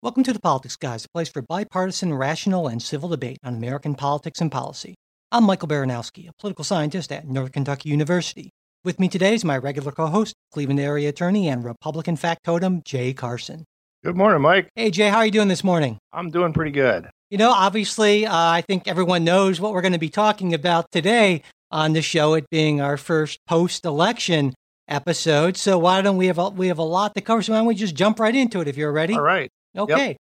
Welcome to the Politics Guys, a place for bipartisan, rational, and civil debate on American politics and policy. I'm Michael Baranowski, a political scientist at Northern Kentucky University. With me today is my regular co-host, Cleveland area attorney and Republican factotum, Jay Carson. Good morning, Mike. Hey, Jay, how are you doing this morning? I'm doing pretty good. You know, obviously, uh, I think everyone knows what we're going to be talking about today on the show, it being our first post-election episode. So why don't we have a, we have a lot to cover? So why don't we just jump right into it if you're ready? All right. Okay. Yep.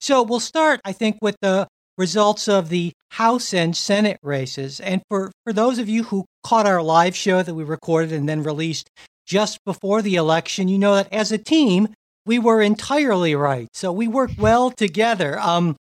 So we'll start, I think, with the results of the House and Senate races. And for, for those of you who caught our live show that we recorded and then released just before the election, you know that as a team, we were entirely right. So we worked well together. Um,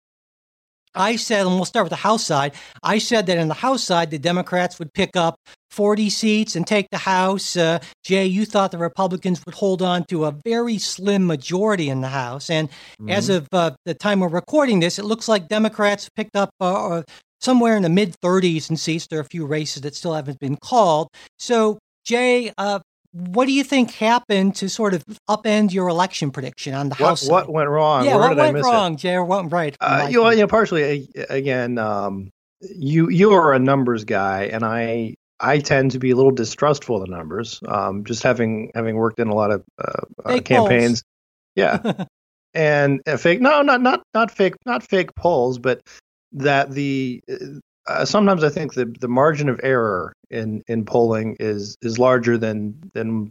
I said, and we'll start with the House side. I said that in the House side, the Democrats would pick up 40 seats and take the House. Uh, Jay, you thought the Republicans would hold on to a very slim majority in the House. And mm-hmm. as of uh, the time we're recording this, it looks like Democrats picked up uh, uh somewhere in the mid 30s in seats. There are a few races that still haven't been called. So, Jay, uh, what do you think happened to sort of upend your election prediction on the what, House? What went wrong? Yeah, Where what went wrong, it? Jay? Or what right? Uh, you, know, you know, partially again, um, you you are a numbers guy, and I I tend to be a little distrustful of the numbers. Um, just having having worked in a lot of uh, uh, campaigns, yeah, and uh, fake. No, not not not fake, not fake polls, but that the uh, sometimes I think the the margin of error in in polling is is larger than than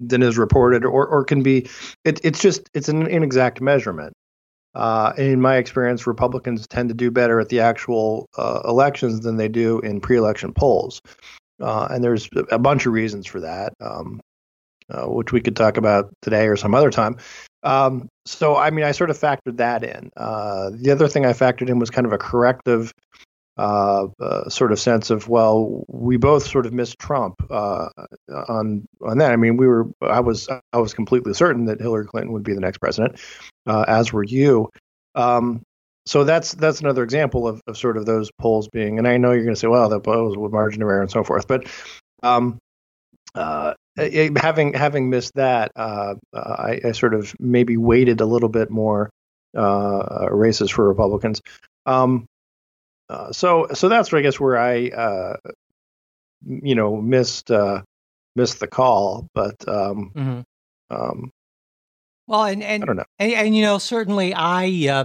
than is reported or or can be. It, it's just it's an inexact measurement. Uh, in my experience, Republicans tend to do better at the actual uh, elections than they do in pre-election polls, uh, and there's a bunch of reasons for that, um, uh, which we could talk about today or some other time. Um, so, I mean, I sort of factored that in. Uh, the other thing I factored in was kind of a corrective uh, uh, sort of sense of well, we both sort of missed Trump uh, on on that. I mean, we were I was I was completely certain that Hillary Clinton would be the next president, uh, as were you. Um, so that's that's another example of, of sort of those polls being. And I know you're going to say, well, the polls with margin of error and so forth, but um, uh, having having missed that, uh, I, I, sort of maybe weighted a little bit more races for Republicans. Um, uh, so so that's I guess where I uh, you know missed uh, missed the call, but um, mm-hmm. um, well, and and I don't know, and, and you know certainly I uh,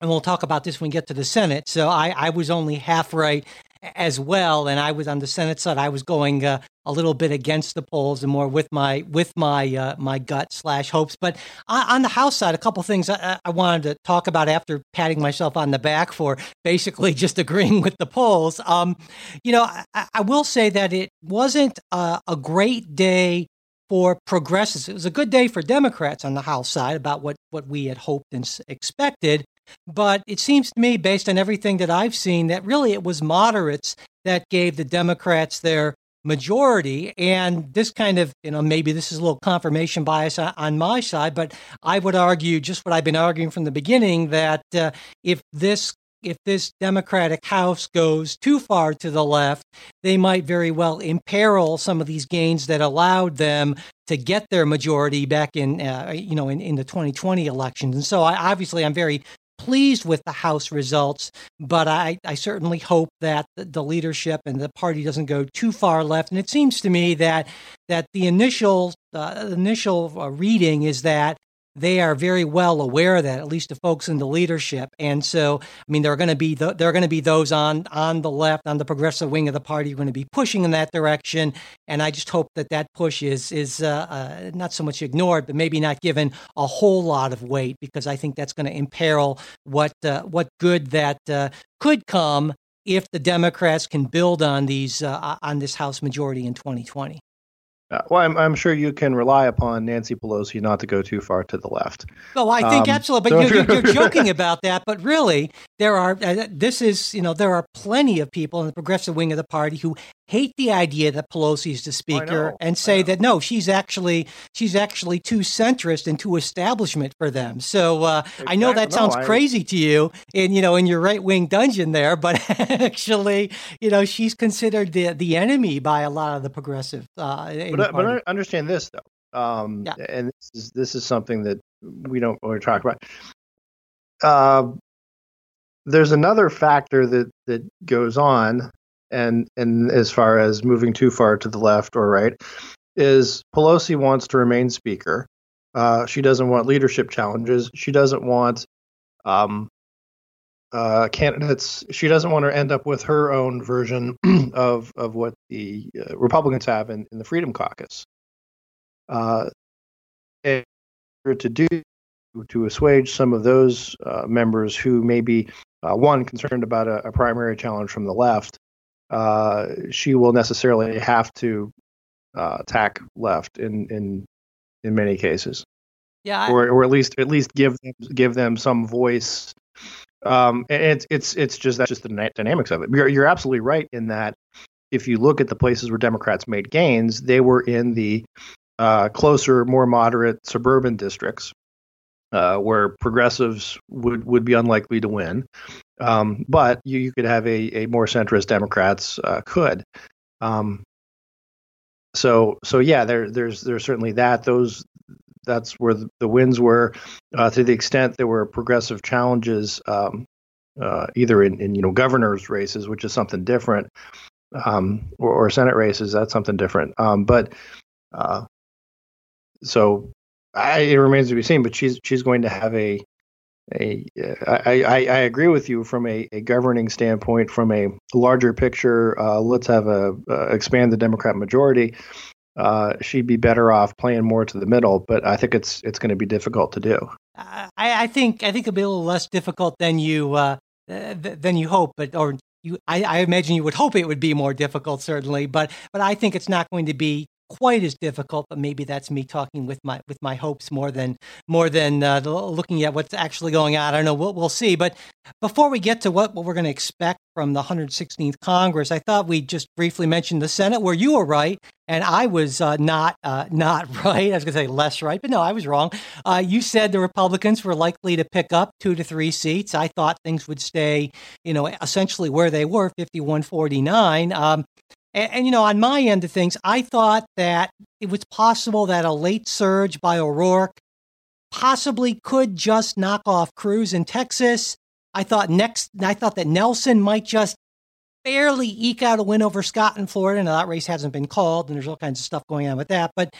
and we'll talk about this when we get to the Senate. So I I was only half right as well, and I was on the Senate side. I was going uh, a little bit against the polls and more with my with my uh, my gut slash hopes. But on, the House side, a couple things I, I, wanted to talk about after patting myself on the back for basically just agreeing with the polls. Um, you know, I, I, will say that it wasn't a, a great day for progressives. It was a good day for Democrats on the House side about what, what we had hoped and expected. But it seems to me, based on everything that I've seen, that really it was moderates that gave the Democrats their majority. And this kind of, you know, maybe this is a little confirmation bias on my side, but I would argue just what I've been arguing from the beginning that uh, if this if this Democratic House goes too far to the left, they might very well imperil some of these gains that allowed them to get their majority back in, uh, you know, in, in the 2020 elections. And so, I, obviously, I'm very pleased with the House results, but I, I certainly hope that the leadership and the party doesn't go too far left. And it seems to me that that the initial uh, initial uh, reading is that they are very well aware of that, at least the folks in the leadership. And so, I mean, there are going to be the, there are going to be those on on the left, on the progressive wing of the party, are going to be pushing in that direction. And I just hope that that push is is uh, uh, not so much ignored, but maybe not given a whole lot of weight, because I think that's going to imperil what uh, what good that uh, could come if the Democrats can build on these uh, on this House majority in 2020. Uh, well, I'm, I'm sure you can rely upon Nancy Pelosi not to go too far to the left. Well, I think um, absolutely, but so you're, you're, joking about that. But really, there are uh, this is you know there are plenty of people in the progressive wing of the party who hate the idea that Pelosi is the speaker know, and say that no, she's actually she's actually too centrist and too establishment for them. So uh, exactly. I know that sounds no, I... crazy to you in you know in your right wing dungeon there, but actually you know she's considered the the enemy by a lot of the progressive. Uh, but, but I understand this though, um, yeah. and this is this is something that we don't want to talk about. uh, there's another factor that that goes on, and and as far as moving too far to the left or right, is Pelosi wants to remain speaker. Uh, she doesn't want leadership challenges. She doesn't want um, uh, candidates. She doesn't want to end up with her own version of of what the uh, Republicans have in, in the Freedom Caucus. Uh, to do to assuage some of those uh, members who may be uh, one concerned about a, a, primary challenge from the left, uh, she will necessarily have to uh, attack left in in in many cases. Yeah, I, or or at least at least give them give them some voice. Um, and it's it's it's just that's just the dynamics of it. You're you're absolutely right in that if you look at the places where Democrats made gains, they were in the uh, closer, more moderate suburban districts uh, where progressives would, would be unlikely to win. Um, but you, you could have a, a more centrist Democrats uh, could. Um, so so yeah, there there's there's certainly that. Those that's where the, the wins were. Uh, to the extent there were progressive challenges, um, uh, either in, in you know governors races, which is something different, um, or, or, Senate races, that's something different. Um, but uh, so I, it remains to be seen. But she's she's going to have a a. I, I, I agree with you from a, a governing standpoint, from a larger picture. Uh, let's have a uh, expand the Democrat majority. Uh, she'd be better off playing more to the middle, but I think it's it's going to be difficult to do. I, I think I think it'll be a little less difficult than you uh, than you hope, but or you, I, I, imagine you would hope it would be more difficult, certainly, but but I think it's not going to be quite as difficult, but maybe that's me talking with my with my hopes more than more than uh, looking at what's actually going on. I don't know. We'll, we'll see. But before we get to what, what we're going to expect from the 116th Congress, I thought we'd just briefly mention the Senate, where you were right and I was uh, not uh, not right. I was going to say less right, but no, I was wrong. Uh, you said the Republicans were likely to pick up two to three seats. I thought things would stay, you know, essentially where they were, 51-49. Um, and, and, you know, on my end of things, I thought that it was possible that a late surge by O'Rourke possibly could just knock off Cruz in Texas. I thought next, I thought that Nelson might just barely eke out a win over Scott in Florida. Now that race hasn't been called, and there's all kinds of stuff going on with that. But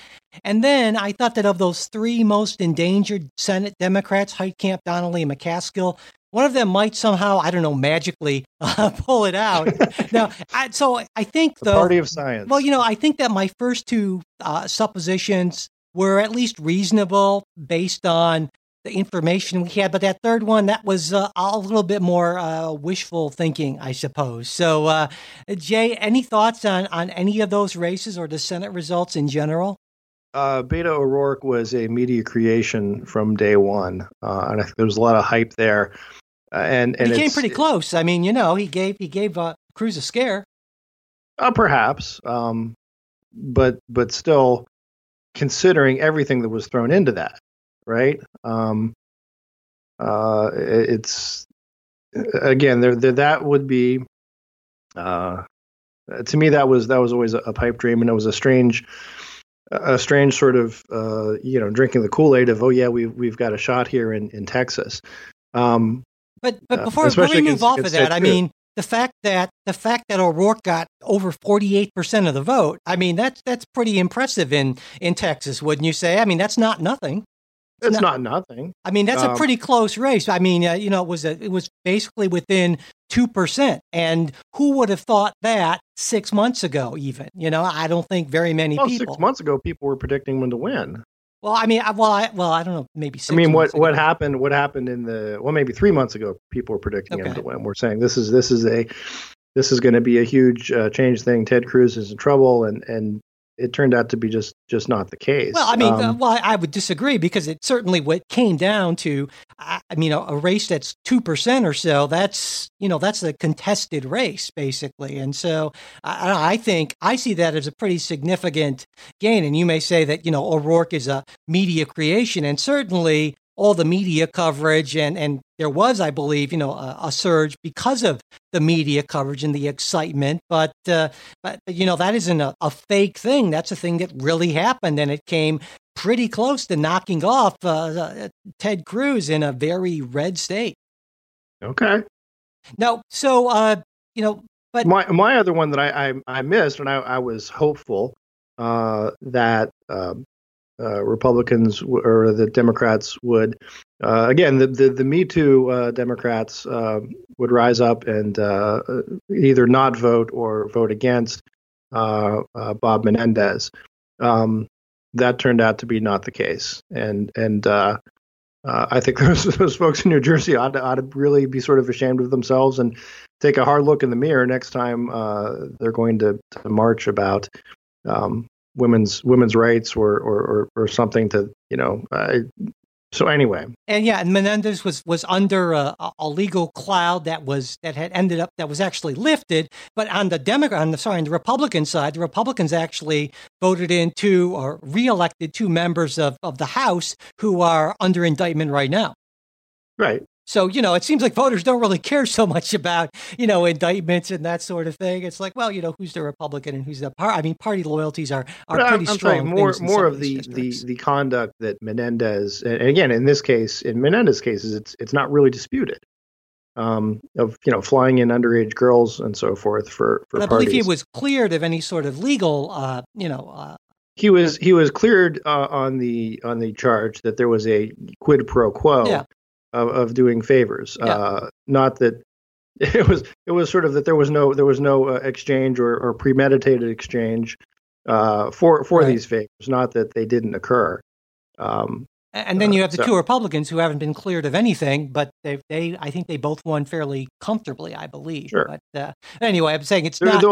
and then I thought that of those three most endangered Senate Democrats, Heitkamp, Donnelly, and McCaskill, one of them might somehow, I don't know, magically uh, pull it out. now, I, so I think the party of science. Well, you know, I think that my first two uh, suppositions were at least reasonable based on the information we had, but that third one that was uh, a little bit more uh, wishful thinking, I suppose. So, uh, Jay, any thoughts on on any of those races or the Senate results in general? Uh, Beto O'Rourke was a media creation from day one, uh, and I think there was a lot of hype there. Uh, and and he came pretty close. I mean, you know, he gave he gave uh, Cruz a scare. Uh, perhaps, um, but but still, considering everything that was thrown into that, right? Um, uh, it's again, there, there that would be. Uh, to me, that was that was always a, a pipe dream, and it was a strange a strange sort of uh, you know drinking the Kool Aid of oh yeah we've we've got a shot here in in Texas. Um, but but before, before we move off of that, I mean the fact that the fact that O'Rourke got over forty eight percent of the vote, I mean that's that's pretty impressive in in Texas, wouldn't you say? I mean that's not nothing. It's, it's not, not, nothing. I mean that's um, a pretty close race. I mean uh, you know it was a, it was basically within two percent, and who would have thought that six months ago? Even you know I don't think very many well, people. Six months ago, people were predicting when to win. Well, I mean, I, well, I, well, I don't know, maybe. I mean, what what happened? What happened in the well, maybe three months ago? People were predicting okay. him to win. We're saying this is this is a this is going to be a huge uh, change thing. Ted Cruz is in trouble, and and it turned out to be just just not the case. Well, I mean, um, uh, well, I would disagree because it certainly what came down to, I, I mean, a, a, race that's two percent or so. That's you know that's a contested race basically, and so I, I, think I see that as a pretty significant gain. And you may say that you know O'Rourke is a media creation, and certainly all the media coverage and and there was i believe you know a, a surge because of the media coverage and the excitement but uh, but you know that isn't a, a, fake thing that's a thing that really happened and it came pretty close to knocking off uh, uh, Ted Cruz in a very red state. Okay. No, so uh, you know, but my my other one that I I, I missed, and I, I was hopeful uh, that um, uh, Republicans w- or the Democrats would, uh, again, the, the, the Me Too uh, Democrats uh, would rise up and uh, either not vote or vote against Bob Menendez. Um, that turned out to be not the case, and and I think those, those folks in New Jersey ought to, ought to really be sort of ashamed of themselves and take a hard look in the mirror next time they're going to, to march about um, women's women's rights or or, or, or something to you know. Uh, so anyway, and yeah, and Menendez was was under a, a, legal cloud that was that had ended up that was actually lifted. But on the Democrat, on the sorry, on the Republican side, the Republicans actually voted in two or reelected two members of of the House who are under indictment right now. Right. So, you know, it seems like voters don't really care so much about, you know, indictments and that sort of thing. It's like, well, you know, who's the Republican and who's the part? I mean, party loyalties are, are pretty I'm strong. Saying more more of the, the, the conduct that Menendez, and again, in this case, in Menendez cases, it's it's not really disputed. Um, of you know flying in underage girls and so forth for for. But I believe he was cleared of any sort of legal, uh, you know, uh, he was he was cleared uh, on the on the charge that there was a quid pro quo yeah of, of doing favors. Yeah. Uh, not that it was it was sort of that there was no there was no uh, exchange or, or premeditated exchange uh, for for right. these favors. Not that they didn't occur. Um, and then you have the so, two Republicans who haven't been cleared of anything, but they, they, I think they both won fairly comfortably, I believe. Sure. But uh, anyway, I'm saying it's not.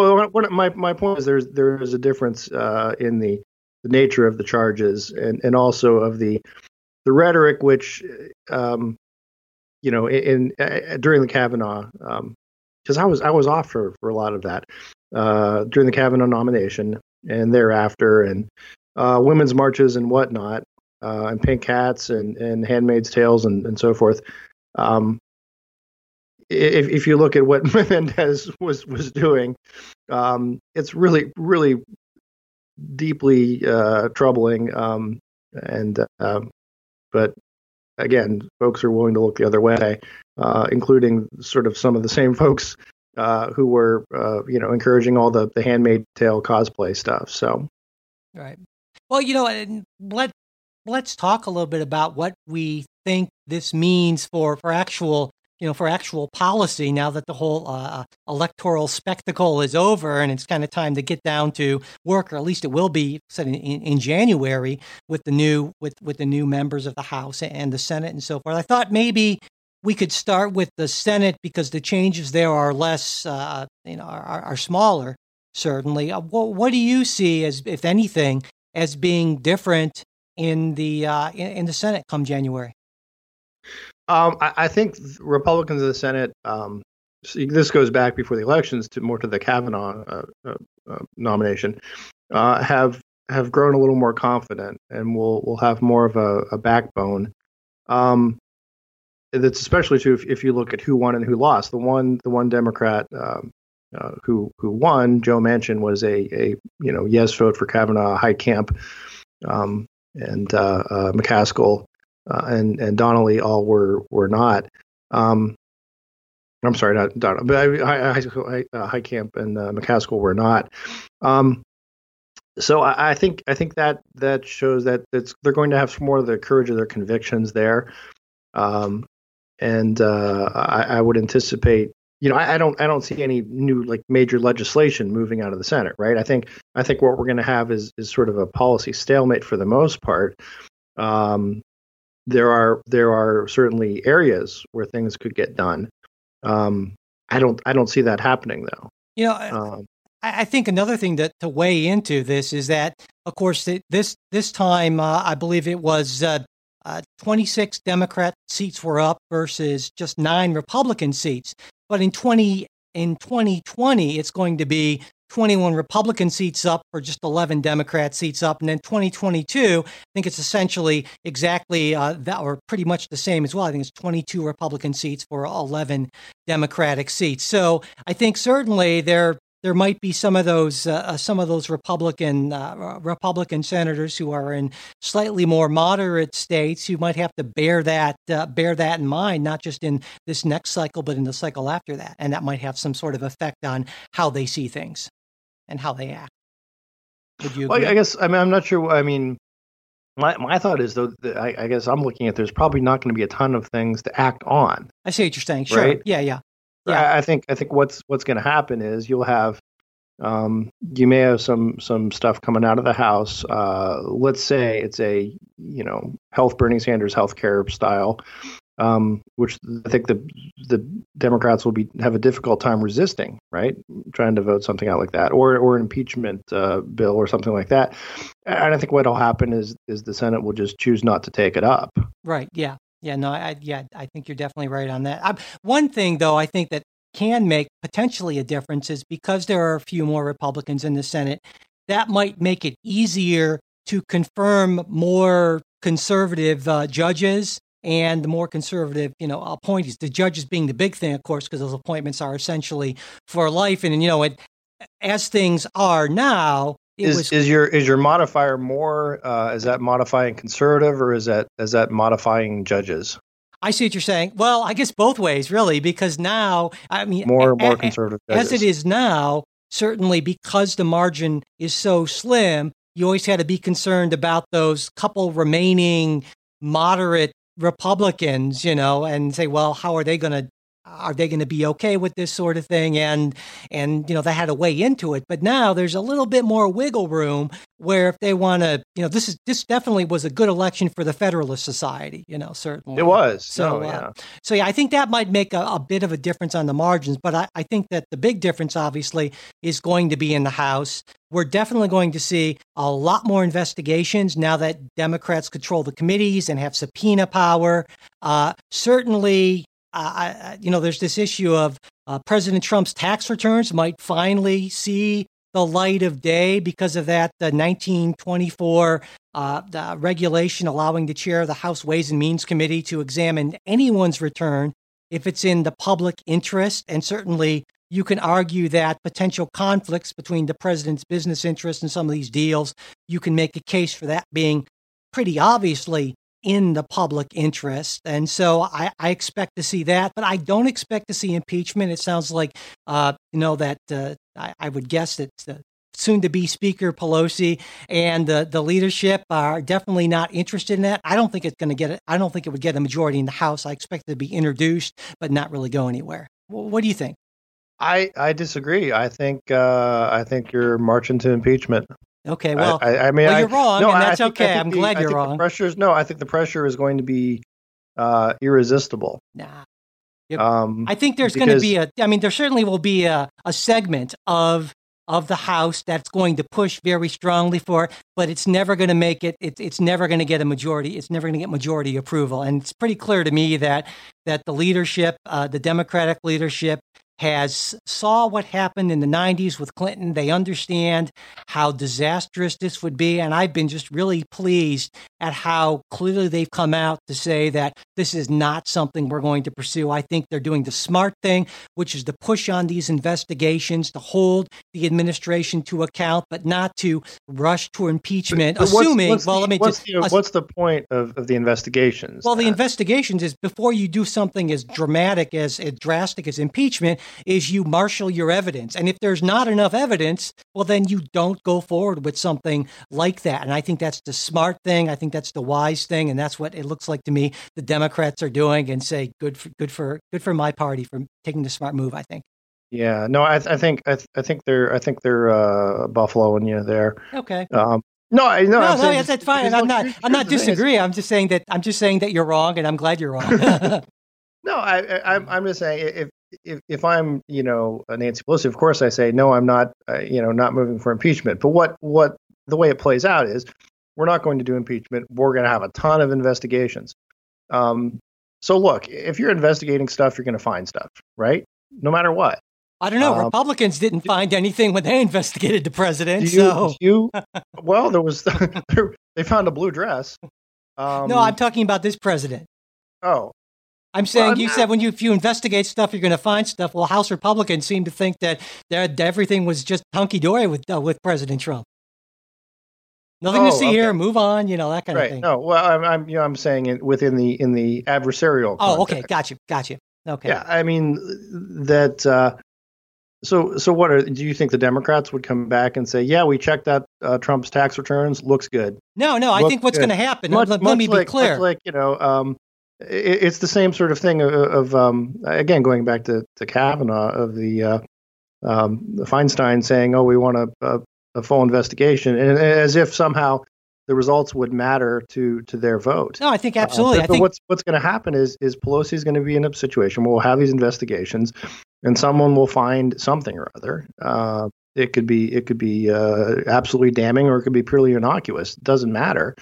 my my point is there's there is a difference uh, in the the nature of the charges and and also of the the rhetoric, which um, you know, in, in uh, during the Kavanaugh, because um, I was I was off for for a lot of that uh, during the Kavanaugh nomination and thereafter, and uh, women's marches and whatnot, uh, and pink hats and and Handmaid's Tales and and so forth. Um, if if you look at what Menendez was was doing, um, it's really really deeply uh, troubling. Um, and uh, but again, folks are willing to look the other way, uh, including sort of some of the same folks uh, who were, uh, you know, encouraging all the the Handmaid Tale cosplay stuff. So, right. Well, you know, let let's talk a little bit about what we think this means for for actual you know, for actual policy now that the whole uh, uh, electoral spectacle is over and it's kind of time to get down to work, or at least it will be said in, in, January with the new with with the new members of the House and the Senate and so forth. I thought maybe we could start with the Senate because the changes there are less, uh, you know, are, are smaller. Certainly, uh, what, what do you see as, if anything, as being different in the uh, in, in the Senate come January? Um, I, I, think Republicans in the Senate. Um, this goes back before the elections to more to the Kavanaugh uh, uh, uh, nomination. Uh, have have grown a little more confident and will will have more of a, a backbone. Um, that's especially true if, if, you look at who won and who lost. The one the one Democrat um, uh, who who won, Joe Manchin, was a a you know yes vote for Kavanaugh, Heitkamp, um, and uh, McCaskill uh, and and Donnelly all were were not. Um, I'm sorry, not Donnelly, but I, uh, Heitkamp and uh, McCaskill were not. Um, so I, I, think I think that that shows that it's, they're going to have some more of the courage of their convictions there, um, and uh, I, I, would anticipate. You know, I, I, don't I don't see any new like major legislation moving out of the Senate, right? I think I think what we're going to have is is sort of a policy stalemate for the most part. Um, there are there are certainly areas where things could get done. Um, I don't I don't see that happening though. You know, um, I, I, think another thing that to weigh into this is that, of course, this this time uh, I believe it was uh, uh, 26 Democrat seats were up versus just nine Republican seats. But in 20 in 2020, it's going to be 21 Republican seats up or just 11 Democrat seats up. And then 2022, I think it's essentially exactly uh, that or pretty much the same as well. I think it's 22 Republican seats for 11 Democratic seats. So I think certainly there there might be some of those uh, uh some of those Republican uh, Republican senators who are in slightly more moderate states who might have to bear that uh, bear that in mind, not just in this next cycle, but in the cycle after that, and that might have some sort of effect on how they see things and how they act. Would you? Well, I guess I mean I'm not sure. I mean, my my thought is though. I, I, guess I'm looking at there's probably not going to be a ton of things to act on. I see what you're saying. Sure. Right? Yeah. Yeah. Yeah. I, I think I think what's what's going to happen is you'll have um, you may have some some stuff coming out of the House. Uh, let's say it's a you know health Bernie Sanders healthcare style, um, which I think the the Democrats will be have a difficult time resisting, right? Trying to vote something out like that, or or an impeachment uh, bill or something like that. And I think what'll happen is is the Senate will just choose not to take it up. Right. Yeah. Yeah, no, I yeah, I think you're definitely right on that. I, one thing though, I think that can make potentially a difference is because there are a few more Republicans in the Senate, that might make it easier to confirm more conservative uh, judges and the more conservative, you know, appointees. The judges being the big thing, of course, because those appointments are essentially for life. And you know, it, as things are now, is was, is your is your modifier more uh, is that modifying conservative or is that is that modifying judges? I see what you're saying. Well, I guess both ways really, because now I mean more more a, conservative judges. as it is now. Certainly, because the margin is so slim, you always had to be concerned about those couple remaining moderate Republicans, you know, and say, well, how are they going to are they going to be okay with this sort of thing? And and you know they had to weigh into it. But now there's a little bit more wiggle room where if they want to you know this is this definitely was a good election for the federalist society you know certainly. It was. So oh, yeah. Uh, so yeah i think that might make a, a, bit of a difference on the margins. But I, I think that the big difference obviously is going to be in the house. We're definitely going to see a lot more investigations now that democrats control the committees and have subpoena power. Uh, certainly uh, you know, there's this issue of uh, President Trump's tax returns might finally see the light of day because of that the 1924 uh, regulation allowing the chair of the House Ways and Means Committee to examine anyone's return if it's in the public interest. And certainly you can argue that potential conflicts between the president's business interests and some of these deals, you can make a case for that being pretty obviously in the public interest. And so I, I, expect to see that, but I don't expect to see impeachment. It sounds like, uh, you know, that uh, I, I, would guess that the soon to be Speaker Pelosi and the, the leadership are definitely not interested in that. I don't think it's going to get it. I don't think it would get a majority in the House. I expect it to be introduced, but not really go anywhere. what do you think? I, I disagree. I think uh, I think you're marching to impeachment. Okay, well, I, I, mean, well, you're wrong, no, and that's think, okay. I'm the, glad you're wrong. Pressure's no, I think the pressure is going to be uh, irresistible. Nah. Um, I think there's going to be a. I mean, there certainly will be a, a segment of of the House that's going to push very strongly for it, but it's never going to make it, it it's never going to get a majority. It's never going to get majority approval. And it's pretty clear to me that that the leadership, uh, the Democratic leadership, has saw what happened in the 90s with Clinton. They understand how disastrous this would be. And I've been just really pleased at how clearly they've come out to say that this is not something we're going to pursue. I think they're doing the smart thing, which is to push on these investigations, to hold the administration to account, but not to rush to impeachment, but, but assuming, what's, what's well, the, let me what's just. The, what's the point of, of the investigations? Well, the investigations is before you do something as dramatic as, as drastic as impeachment, is you marshal your evidence. And if there's not enough evidence, well, then you don't go forward with something like that. And I think that's the smart thing. I think that's the wise thing. And that's what it looks like to me the Democrats are doing and say, good for, good for, good for my party for taking the smart move, I think. Yeah, no, I, I think I, th- I think they're I think they're uh, buffaloing you there. Okay. Um, no, I, no, no, no, yes, that's fine. I'm not. I'm not disagreeing. I'm just saying that. I'm just saying that you're wrong, and I'm glad you're wrong. no, I, I, I'm, I'm just saying if if if I'm you know a Nancy Pelosi, of course I say no, I'm not uh, you know not moving for impeachment. But what what the way it plays out is we're not going to do impeachment. We're going to have a ton of investigations. Um, so look, if you're investigating stuff, you're going to find stuff, right? No matter what. I don't know. Um, Republicans didn't find anything when they investigated the president. You, so you, well, there was they found a blue dress. Um, no, I'm talking about this president. Oh, I'm saying well, you not, said when you if you investigate stuff, you're going to find stuff. Well, House Republicans seem to think that that everything was just hunky dory with uh, with President Trump. Nothing oh, to see okay. here. Move on. You know that kind right. of thing. No, well, I'm, I'm you know I'm saying it within the in the adversarial. Oh, okay, got you, got you. Okay. Yeah, I mean that. Uh, so, so what are, do you think the Democrats would come back and say, "Yeah, we checked out uh, Trump's tax returns, looks good"? No, no. Looks I think what's going to happen. Much, let, let me like, be clear. like you know, um, it's the same sort of thing of, of um, again going back to, to Kavanaugh of the, uh, um, the Feinstein saying, "Oh, we want a, a, a full investigation," and as if somehow the results would matter to to their vote. No, I think absolutely. Uh, but, I think... what's what's going to happen is is Pelosi is going to be in a situation where we'll have these investigations, and someone will find something or other. Uh, it could be it could be uh, absolutely damning, or it could be purely innocuous. It doesn't matter.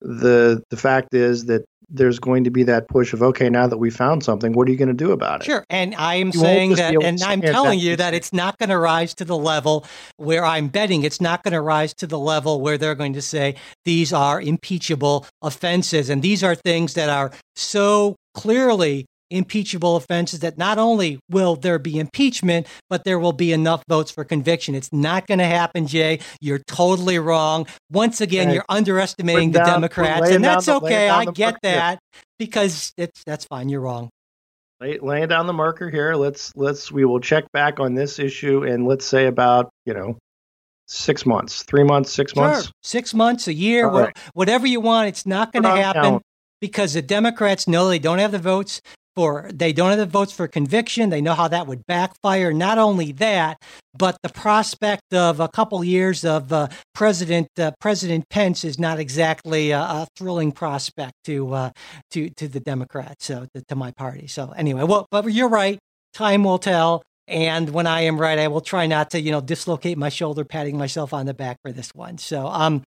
the The fact is that there's going to be that push of okay now that we found something what are you going to do about it? Sure and i am you saying that and i'm telling you that it's not going to rise to the level where i'm betting. It's not going to rise to the level where they're going to say these are impeachable offenses and these are things that are so clearly impeachable offenses that not only will there be impeachment, but there will be enough votes for conviction. It's not going to happen, Jay. You're totally wrong. Once again, you're underestimating the Democrats, and that's the, okay. I get that here. because it's that's fine. You're wrong. Lay, laying down the marker here. Let's let's we will check back on this issue, and let's say about you know six months, three months, six sure. months, six months, a year, right. whatever you want. It's not going to happen because the Democrats know they don't have the votes for they don't have the votes for conviction. They know how that would backfire. Not only that, but the prospect of a couple years of uh, President uh, President Pence is not exactly a, a thrilling prospect to uh, to to the Democrats, so to, to my party. So anyway, well, but you're right. Time will tell. And when I am right, I will try not to, you know, dislocate my shoulder, patting myself on the back for this one. So, um,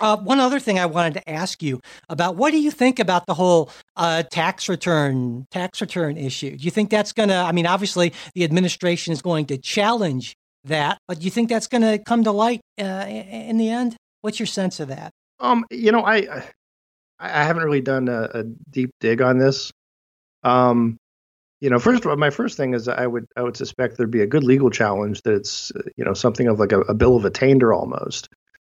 uh, one other thing I wanted to ask you about: what do you think about the whole uh, tax return tax return issue? Do you think that's going to? I mean, obviously, the administration is going to challenge that, but do you think that's going to come to light uh, in the end? What's your sense of that? Um, you know, I I haven't really done a, a deep dig on this. Um, you know, first of all, my first thing is I would I would suspect there'd be a good legal challenge that it's you know something of like a, a bill of attainder almost.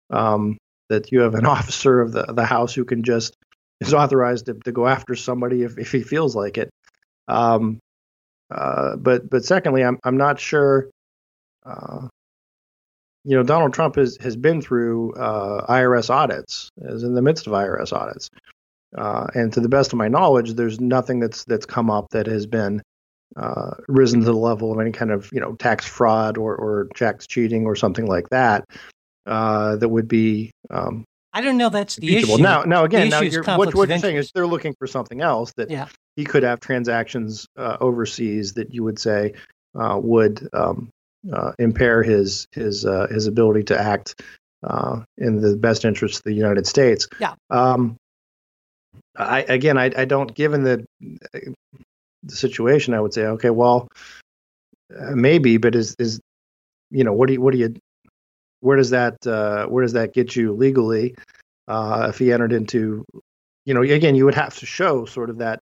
Um, that you have an officer of the the House who can just is authorized to, to go after somebody if, if he feels like it. Um, uh, but but secondly, I'm I'm not sure. Uh, you know, Donald Trump has has been through uh, IRS audits, is in the midst of IRS audits, uh, and to the best of my knowledge, there's nothing that's that's come up that has been uh, risen to the level of any kind of you know tax fraud or or tax cheating or something like that uh, that would be. Um, I don't know. That's the issue. Now, now again, now you're, what, what you're saying is they're looking for something else that yeah. he could have transactions uh, overseas that you would say uh, would um, uh, impair his his uh, his ability to act uh, in the best interest of the United States. Yeah. Um, I again, I, I don't. Given the the situation, I would say, okay, well, uh, maybe, but is is you know what do you what do you where does that uh, where does that get you legally uh, if he entered into you know again you would have to show sort of that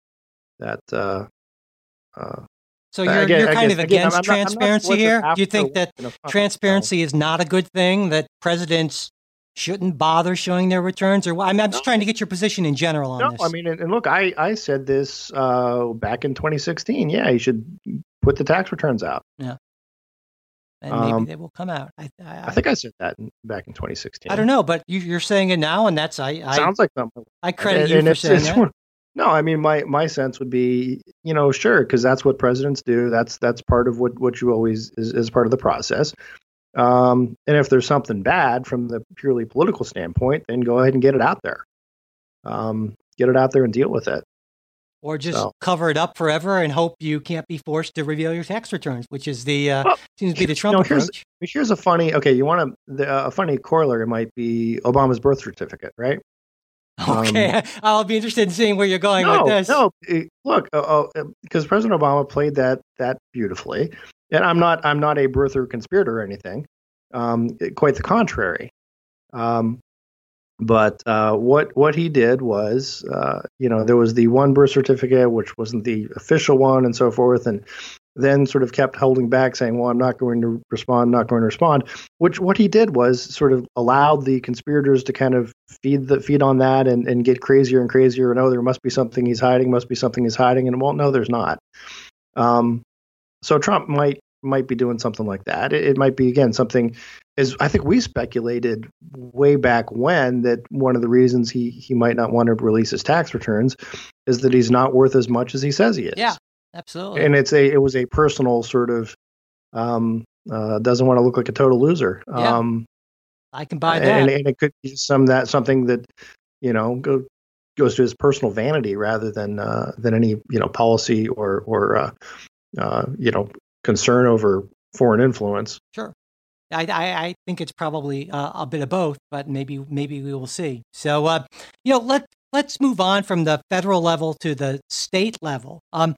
that uh, uh so you're, you're kind guess, of against again, transparency not, here. Do you think that transparency is not a good thing? That presidents shouldn't bother showing their returns, or I'm, I'm just no. trying to get your position in general on no, this. I mean, and, and look, I I said this uh, back in 2016. Yeah, you should put the tax returns out. Yeah and maybe um, they will come out. I, I, I, think I said that in, back in 2016. I don't know, but you, are saying it now, and that's I. I sounds like something. I credit and, you and for saying that. No, I mean my my sense would be, you know, sure, because that's what presidents do. That's that's part of what what you always is, is part of the process. Um, and if there's something bad from the purely political standpoint, then go ahead and get it out there. Um, get it out there and deal with it or just so. cover it up forever and hope you can't be forced to reveal your tax returns, which is the uh, well, seems to be the Trump you know, here's, approach. Here's a funny. Okay, you want to uh, a funny corollary might be Obama's birth certificate, right? Okay, um, I'll be interested in seeing where you're going no, with this. No, look, because uh, uh, President Obama played that that beautifully, and I'm not I'm not a birther conspirator or anything. Um, quite the contrary. Um, but uh, what what he did was, uh, you know, there was the one birth certificate, which wasn't the official one, and so forth, and then sort of kept holding back, saying, "Well, I'm not going to respond, not going to respond." Which what he did was sort of allowed the conspirators to kind of feed the feed on that and, and get crazier and crazier. And oh, there must be something he's hiding, must be something he's hiding, and well, no, there's not. Um, so Trump might might be doing something like that. It, it might be again something. Is I think we speculated way back when that one of the reasons he he might not want to release his tax returns is that he's not worth as much as he says he is. Yeah, absolutely. And it's a it was a personal sort of um, uh, doesn't want to look like a total loser. Yeah. Um, I can buy that. And, and, it could be some that something that you know go, goes to his personal vanity rather than uh, than any you know policy or or uh, uh, you know concern over foreign influence. Sure. I, I, I think it's probably uh, a bit of both, but maybe maybe we will see. So, uh, you know, let let's move on from the federal level to the state level. Um,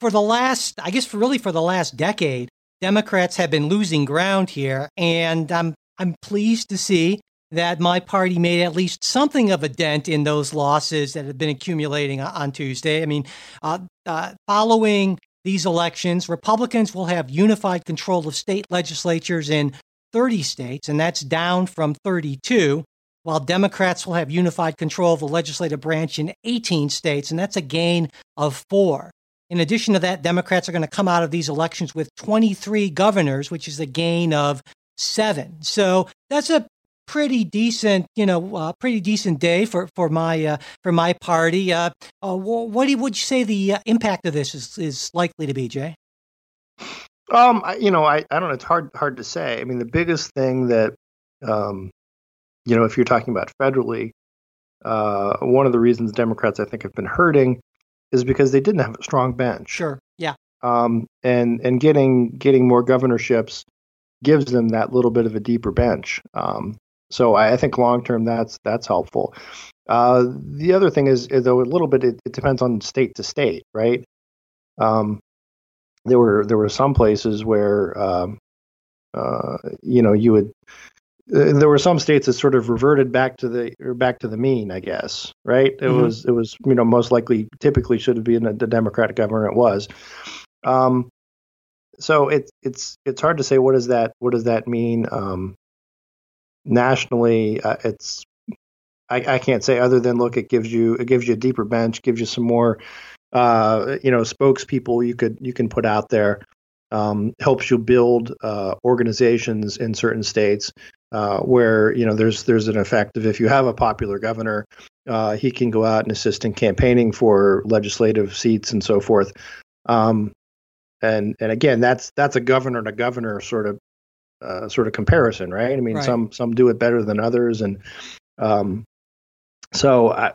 for the last, I guess, for really for the last decade, Democrats have been losing ground here, and I'm I'm pleased to see that my party made at least something of a dent in those losses that have been accumulating on Tuesday. I mean, uh, uh, following these elections, Republicans will have unified control of state legislatures in 30 states, and that's down from 32, while Democrats will have unified control of the legislative branch in 18 states, and that's a gain of four. In addition to that, Democrats are going to come out of these elections with 23 governors, which is a gain of seven. So that's a pretty decent, you know, uh, pretty decent day for for my uh, for my party. Uh, uh what do you, would you say the uh, impact of this is is likely to be, Jay? Um, I, you know, I, I don't know. It's hard hard to say. I mean, the biggest thing that, um, you know, if you're talking about federally, uh, one of the reasons Democrats I think have been hurting is because they didn't have a strong bench. Sure. Yeah. Um, and and getting getting more governorships gives them that little bit of a deeper bench. Um, so I, think long term that's that's helpful. Uh, the other thing is, is, though a little bit it, it, depends on state to state, right? Um, there were there were some places where um, uh, you know you would uh, there were some states that sort of reverted back to the or back to the mean, I guess, right? It mm-hmm. was it was you know most likely typically should have been the Democratic government was. Um, so it's it's it's hard to say what does that what does that mean. Um, nationally, uh, it's I, I, can't say other than look, it gives you it gives you a deeper bench, gives you some more uh, you know spokespeople you could you can put out there. Um, helps you build uh, organizations in certain states uh, where you know there's there's an effect of if you have a popular governor, uh, he can go out and assist in campaigning for legislative seats and so forth. Um, and and again, that's that's a governor to governor sort of uh, sort of comparison, right? I mean, right. some some do it better than others, and um, so I,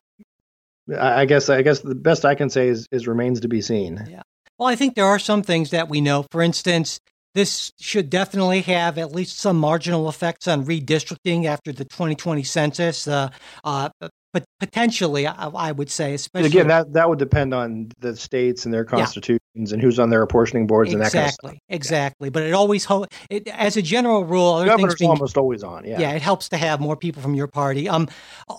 I guess I guess the best I can say is is remains to be seen. Yeah. Well, I think there are some things that we know. For instance, this should definitely have at least some marginal effects on redistricting after the 2020 census. Uh, uh, but potentially, I, I, would say, especially again, that that would depend on the states and their constitutions yeah. and who's on their apportioning boards exactly, and that kind of stuff. Exactly, Exactly. but it always ho- it, as a general rule, other governor's being, almost always on. Yeah, yeah, it helps to have more people from your party. Um,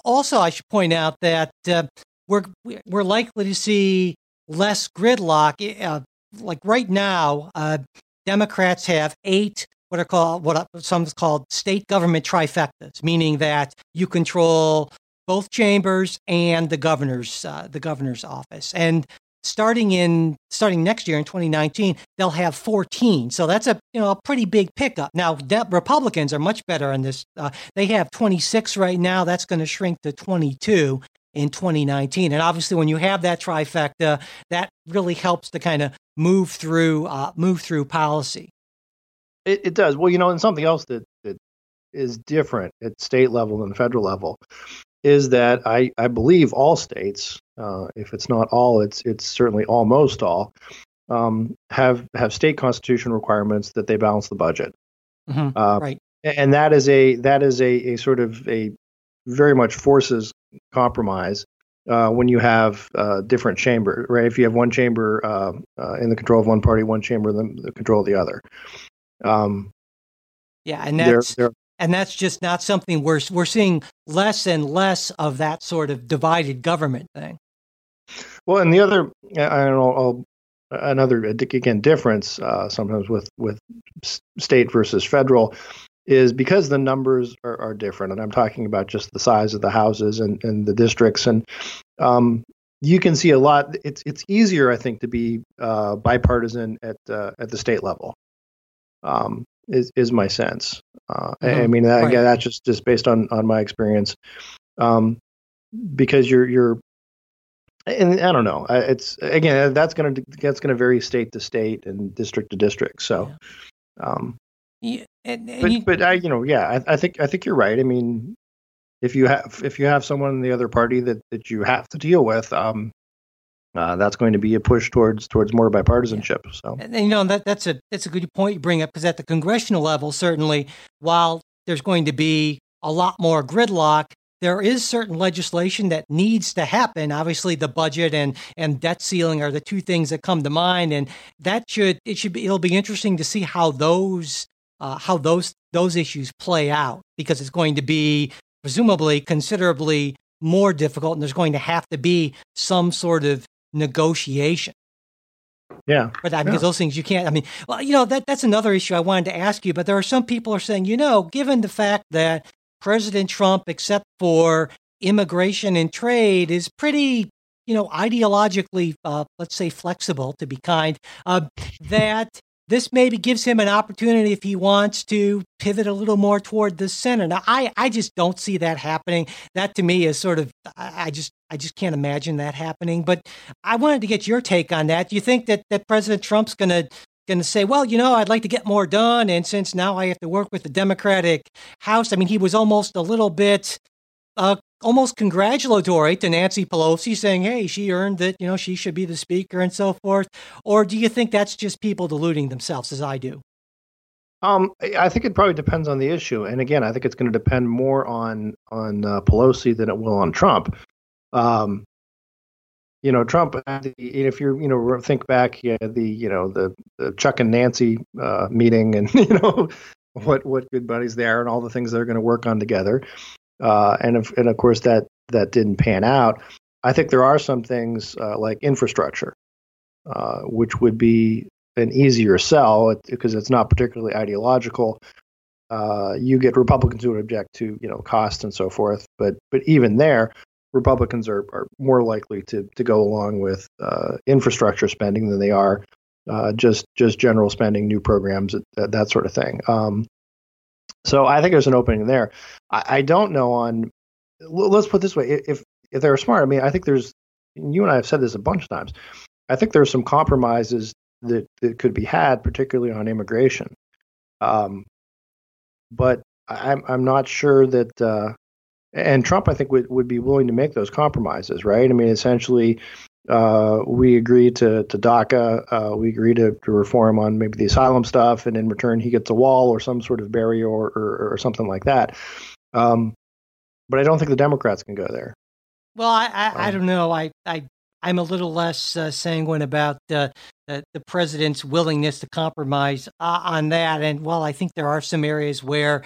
also, I should point out that uh, we're we're likely to see less gridlock. Uh, like right now, uh, Democrats have eight what are called what some called state government trifectas, meaning that you control both chambers and the governor's uh, the governor's office. And starting in starting next year in 2019, they'll have 14. So that's a you know a pretty big pickup. Now Republicans are much better on this. Uh, they have 26 right now. That's going to shrink to 22 in 2019. And obviously, when you have that trifecta, that really helps to kind of move through uh, move through policy. It, it does. Well, you know, and something else that that is different at state level than federal level is that I, I believe all states, uh, if it's not all, it's it's certainly almost all, um, have have state constitution requirements that they balance the budget. Mm-hmm. Uh, right. And that is a that is a, a sort of a very much forces compromise uh, when you have uh, different chamber, right? If you have one chamber uh, uh, in the control of one party, one chamber in the, the control of the other. Um, yeah, and that's there, there, and that's just not something we're we're seeing less and less of that sort of divided government thing. Well, and the other, I don't know, another again difference uh, sometimes with with state versus federal is because the numbers are, are, different, and I'm talking about just the size of the houses and, and the districts, and um, you can see a lot. It's it's easier, I think, to be uh, bipartisan at uh, at the state level. Um, is is my sense. Uh, mm-hmm. I mean, that, right. again, that's just just based on on my experience. Um, because you're you're and I don't know. It's again that's gonna that's gonna vary state to state and district to district. So, yeah. um, yeah, and, and but you, but I you know yeah I, I, think I think you're right. I mean, if you have if you have someone in the other party that that you have to deal with, um, uh, that's going to be a push towards towards more bipartisanship. So, and, you know that that's a that's a good point you bring up because at the congressional level, certainly, while there's going to be a lot more gridlock, there is certain legislation that needs to happen. Obviously, the budget and and debt ceiling are the two things that come to mind, and that should it should be it'll be interesting to see how those uh, how those those issues play out because it's going to be presumably considerably more difficult, and there's going to have to be some sort of negotiation. Yeah. But because yeah. those things you can't, I mean, well, you know, that that's another issue I wanted to ask you. But there are some people are saying, you know, given the fact that President Trump, except for immigration and trade, is pretty, you know, ideologically, uh, let's say, flexible to be kind. Uh, that this maybe gives him an opportunity if he wants to pivot a little more toward the center. Now, I, I just don't see that happening. That to me is sort of, I just, I just can't imagine that happening. But I wanted to get your take on that. Do you think that, that President Trump's going to going to say, well, you know, I'd like to get more done. And since now I have to work with the Democratic House, I mean, he was almost a little bit, uh, almost congratulatory to Nancy Pelosi, saying, hey, she earned that, you know, she should be the speaker and so forth. Or do you think that's just people deluding themselves, as I do? Um, I think it probably depends on the issue, and again, I think it's going to depend more on on uh, Pelosi than it will on Trump. Um, you know, Trump. If you're, you know, think back, yeah, the, you know, the, the Chuck and Nancy uh, meeting, and you know, what what good buddies they are, and all the things they're going to work on together. Uh, and if, and of course that that didn't pan out. I think there are some things uh, like infrastructure, uh, which would be an easier sell because it's not particularly ideological. Uh, you get Republicans who would object to you know cost and so forth, but but even there, Republicans are, are more likely to to go along with uh, infrastructure spending than they are uh, just just general spending, new programs, that, that sort of thing. Um, so I think there's an opening there. I, I, don't know on. Let's put this way: if if they're smart, I mean, I think there's. You and I have said this a bunch of times. I think there's some compromises that that could be had, particularly on immigration. Um, but I'm I'm not sure that uh, and Trump, I think, would, would be willing to make those compromises, right? I mean, essentially, uh, we agree to to DACA, uh, we agree to, to reform on maybe the asylum stuff, and in return, he gets a wall or some sort of barrier or, or, or something like that. Um, but I don't think the Democrats can go there. Well, I I, um, I don't know. I I I'm a little less uh, sanguine about the, the president's willingness to compromise uh, on that. And while I think there are some areas where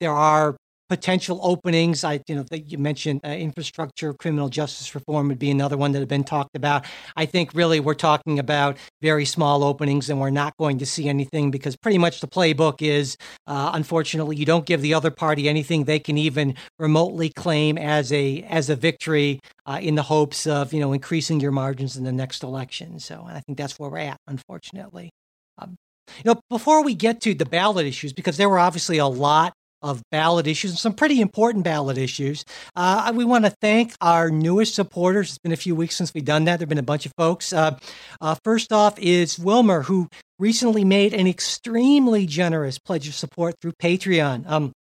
there are potential openings. I, you know, that you mentioned uh, infrastructure, criminal justice reform would be another one that had been talked about. I think really we're talking about very small openings, and we're not going to see anything because pretty much the playbook is, uh, unfortunately, you don't give the other party anything they can even remotely claim as a as a victory uh, in the hopes of you know increasing your margins in the next election. So I think that's where we're at, unfortunately. Um, you know, before we get to the ballot issues, because there were obviously a lot of ballot issues and some pretty important ballot issues. Uh, we want to thank our newest supporters. It's been a few weeks since we've done that. There have been a bunch of folks. Uh, uh, first off is Wilmer, who recently made an extremely generous pledge of support through Patreon. Um,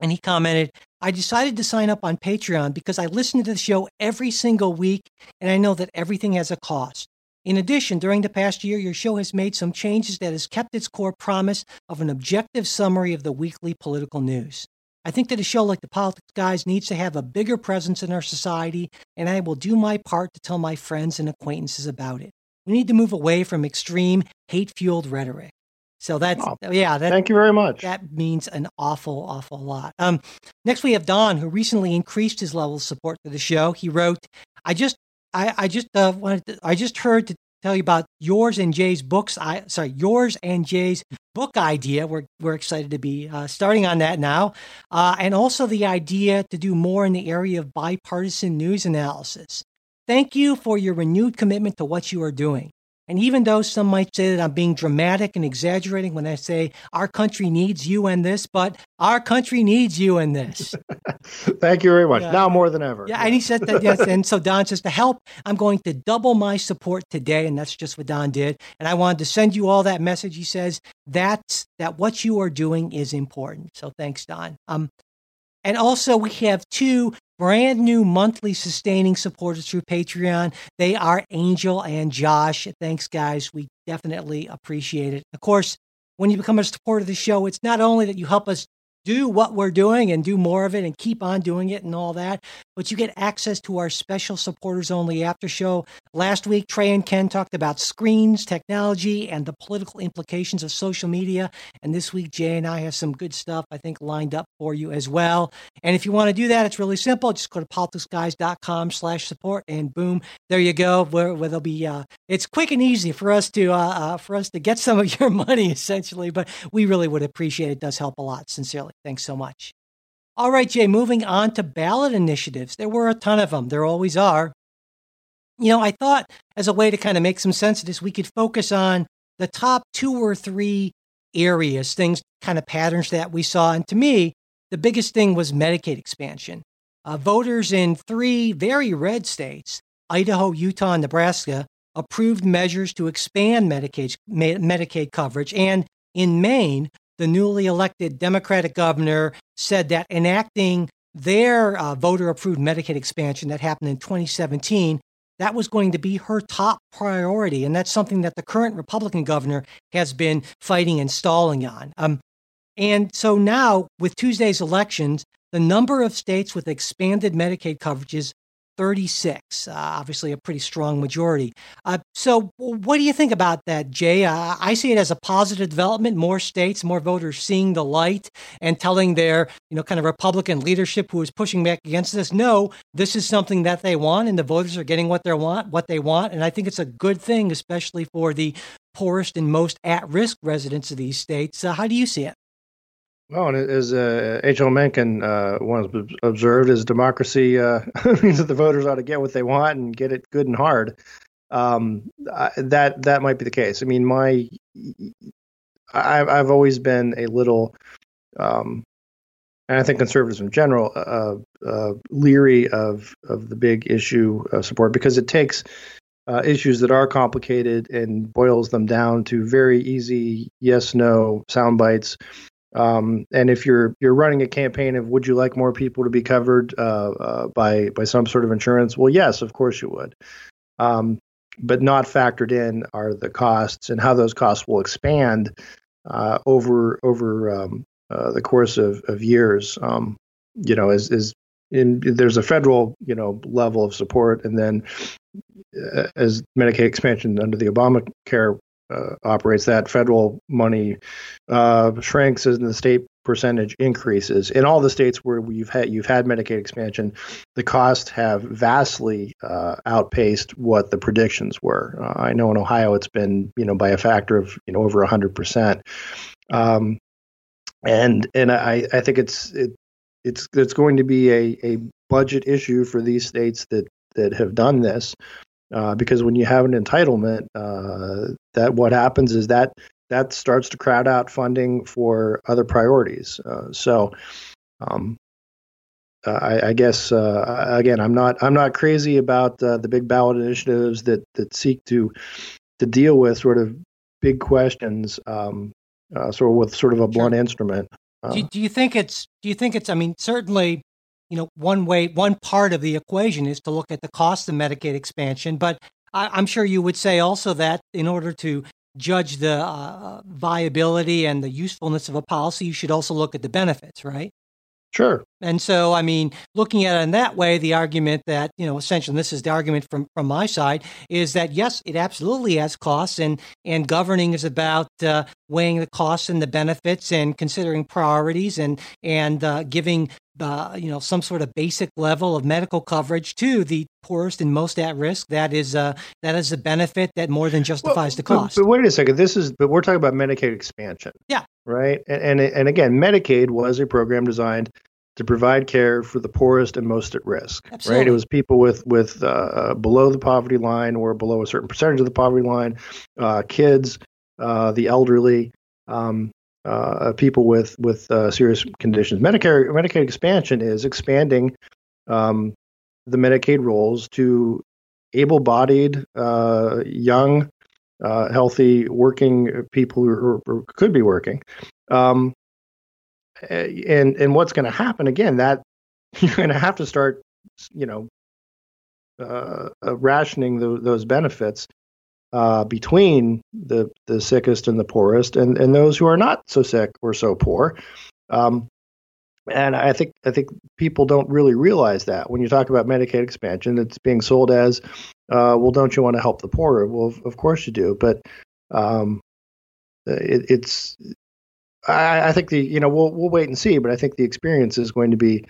and he commented, I decided to sign up on Patreon because I listen to the show every single week and I know that everything has a cost. In addition, during the past year, your show has made some changes that has kept its core promise of an objective summary of the weekly political news. I think that a show like the Politics Guys needs to have a bigger presence in our society, and I will do my part to tell my friends and acquaintances about it. We need to move away from extreme, hate fueled rhetoric. So that's oh, yeah. That, thank you very much. That means an awful, awful lot. Um, next we have Don, who recently increased his level of support for the show. He wrote, "I just, I, I just uh, wanted, to, I just heard to tell you about yours and Jay's books. I sorry, yours and Jay's book idea. We're we're excited to be uh, starting on that now, uh, and also the idea to do more in the area of bipartisan news analysis. Thank you for your renewed commitment to what you are doing. And even though some might say that I'm being dramatic and exaggerating when I say our country needs you in this, but our country needs you in this. Thank you very much. Yeah. Now more than ever. Yeah, yeah, and he said that, yes. And so Don says, to help, I'm going to double my support today. And that's just what Don did. And I wanted to send you all that message. He says, that's that what you are doing is important. So thanks, Don. Um, and also, we have two brand new monthly sustaining supporters through Patreon. They are Angel and Josh. Thanks, guys. We definitely appreciate it. Of course, when you become a supporter of the show, it's not only that you help us do what we're doing and do more of it and keep on doing it and all that. But you get access to our special supporters only after show. Last week, Trey and Ken talked about screens, technology, and the political implications of social media. And this week, Jay and I have some good stuff, I think, lined up for you as well. And if you want to do that, it's really simple. Just go to politicsguys.com slash support and boom, there you go. Where, where there'll be, uh, it's quick and easy for us to, uh, uh, for us to get some of your money essentially, but we really would appreciate it. it does help a lot, sincerely. Thanks so much. All right, Jay, moving on to ballot initiatives. There were a ton of them. There always are. You know, I thought as a way to kind of make some sense of this, we could focus on the top two or three areas, things, kind of patterns that we saw. And to me, the biggest thing was Medicaid expansion. Uh, voters in three very red states, Idaho, Utah, and Nebraska, approved measures to expand Medicaid, Medicaid coverage. And in Maine, the newly elected Democratic governor said that enacting their uh, voter approved Medicaid expansion that happened in 2017 that was going to be her top priority. And that's something that the current Republican governor has been fighting and stalling on. Um, and so now, with Tuesday's elections, the number of states with expanded Medicaid coverages 36, uh, obviously a pretty strong majority. Uh, so, what do you think about that, Jay? Uh, I see it as a positive development. More states, more voters seeing the light and telling their, you know, kind of Republican leadership who is pushing back against this, no, this is something that they want, and the voters are getting what they want, what they want, and I think it's a good thing, especially for the poorest and most at-risk residents of these states. Uh, how do you see it? Well, and as uh. Mencken uh, once observed, is democracy uh, means that the voters ought to get what they want and get it good and hard. Um, that that might be the case. I mean, my I've I've always been a little, um, and I think conservatives in general, uh, uh, leery of of the big issue support because it takes uh, issues that are complicated and boils them down to very easy yes no sound bites um, and if you're you're running a campaign of would you like more people to be covered uh, uh, by by some sort of insurance? Well, yes, of course you would. Um, but not factored in are the costs and how those costs will expand uh, over over um, uh, the course of, of years. Um, you know, as is in there's a federal you know level of support, and then uh, as Medicaid expansion under the Obamacare uh, operates, that federal money uh, shrinks and the state percentage increases. In all the states where we've had you've had Medicaid expansion, the costs have vastly uh, outpaced what the predictions were. Uh, I know in Ohio it's been you know by a factor of you know over hundred percent. Um, and and I, I think it's it, it's it's going to be a, a budget issue for these states that that have done this uh, because when you have an entitlement, uh, that what happens is that that starts to crowd out funding for other priorities. Uh, so, um, I, I, guess uh, again, I'm not I'm not crazy about uh, the big ballot initiatives that that seek to to deal with sort of big questions, um, uh, sort of with sort of a blunt sure. instrument. Do, do you think it's? Do you think it's? I mean, certainly you know, one way, one part of the equation is to look at the cost of Medicaid expansion. But I, am sure you would say also that in order to judge the uh, viability and the usefulness of a policy, you should also look at the benefits, right? Sure. And so, I mean, looking at it in that way, the argument that, you know, essentially, this is the argument from, from my side, is that yes, it absolutely has costs, and, and governing is about uh, weighing the costs and the benefits and considering priorities and, and uh, giving, uh, you know, some sort of basic level of medical coverage to the poorest and most at risk. That is, uh, that is a benefit that more than justifies well, the cost. But, but wait a second. This is, but we're talking about Medicaid expansion. Yeah. Right. And, and, and again, Medicaid was a program designed to provide care for the poorest and most at risk. Absolutely. Right, it was people with with uh, below the poverty line or below a certain percentage of the poverty line, uh, kids, uh, the elderly, um, uh, people with with uh, serious conditions. Medicare Medicaid expansion is expanding um, the Medicaid rolls to able-bodied, uh, young, healthy, working people who, who, could be working. Um, and and what's going to happen again? That you're going to have to start, you know, uh, uh, rationing the, those benefits uh, between the the sickest and the poorest, and and those who are not so sick or so poor. Um, and I think I think people don't really realize that when you talk about Medicaid expansion, it's being sold as, uh, well, don't you want to help the poor? Well, of, of course you do, but um, it, it's I, I, think the you know we'll we'll wait and see, but I think the experience is going to be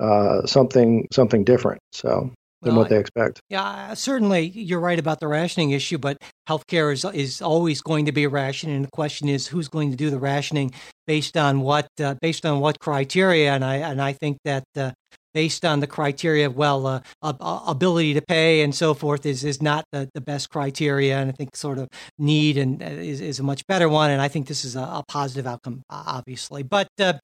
uh, something something different. So than well, what they expect. Yeah, certainly you're right about the rationing issue, but healthcare is is always going to be a ration, and the question is who's going to do the rationing based on what uh, based on what criteria, and I and I think that. Uh, based on the criteria of well uh, ability to pay and so forth is is not the, the best criteria and i think sort of need and uh, is, is a much better one and i think this is a, a positive outcome obviously but uh,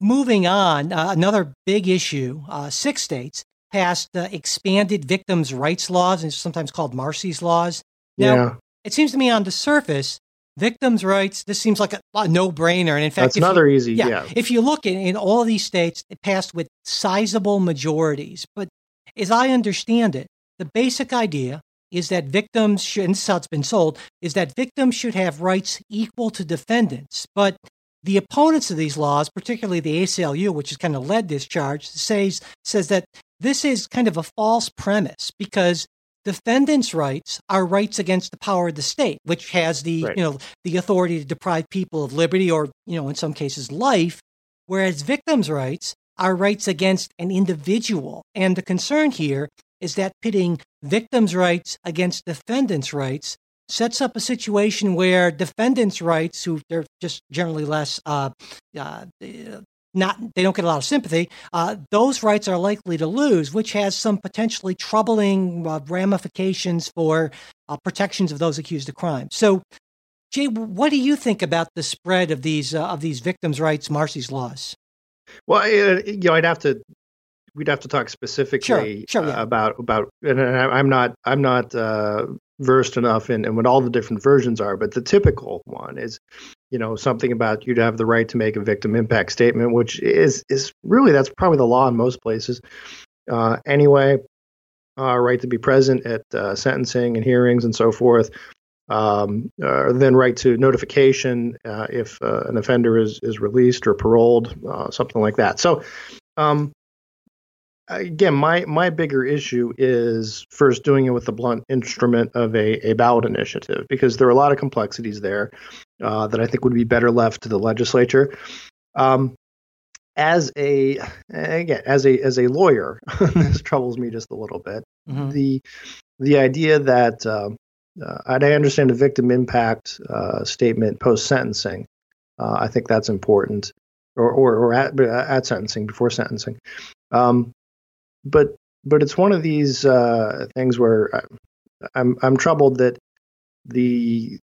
moving on uh, another big issue uh, six states passed expanded victims rights laws and sometimes called Marsy's laws now yeah. it seems to me on the surface victims' rights. This seems like a, a no-brainer, and in fact, that's another you, easy. Yeah, yeah, If you look in, in all these states, it passed with sizable majorities. But as I understand it, the basic idea is that victims should, and this is how it's been sold, is that victims should have rights equal to defendants. But the opponents of these laws, particularly the ACLU, which has kind of led this charge, says says that this is kind of a false premise because defendants' rights are rights against the power of the state, which has the right. you know the authority to deprive people of liberty or you know in some cases life, whereas victims' rights are rights against an individual. And the concern here is that pitting victims' rights against defendants' rights sets up a situation where defendants' rights, who they're just generally less uh, uh, not they don't get a lot of sympathy, uh, those rights are likely to lose, which has some potentially troubling uh, ramifications for uh, protections of those accused of crime. So, Jay, what do you think about the spread of these uh, of these victims' rights, Marsy's laws? Well, you know, I'd have to we'd have to talk specifically sure, sure, yeah. about about and I'm not I'm not uh, versed enough in, in what all the different versions are, but the typical one is, you know, something about you'd have the right to make a victim impact statement, which is is really that's probably the law in most places. Uh, anyway, uh, right to be present at uh, sentencing and hearings and so forth. Um, uh, then right to notification uh, if uh, an offender is is released or paroled, something like that. So. Um, again, my my bigger issue is first doing it with the blunt instrument of a, a ballot initiative because there are a lot of complexities there uh, that I think would be better left to the legislature. Um, as a again as a as a lawyer, this troubles me just a little bit. Mm-hmm. The the idea that uh, uh, I understand a victim impact uh, statement post sentencing. Uh, I think that's important, or or, or at, at sentencing before sentencing. Um, but but it's one of these uh, things where I'm I'm troubled that the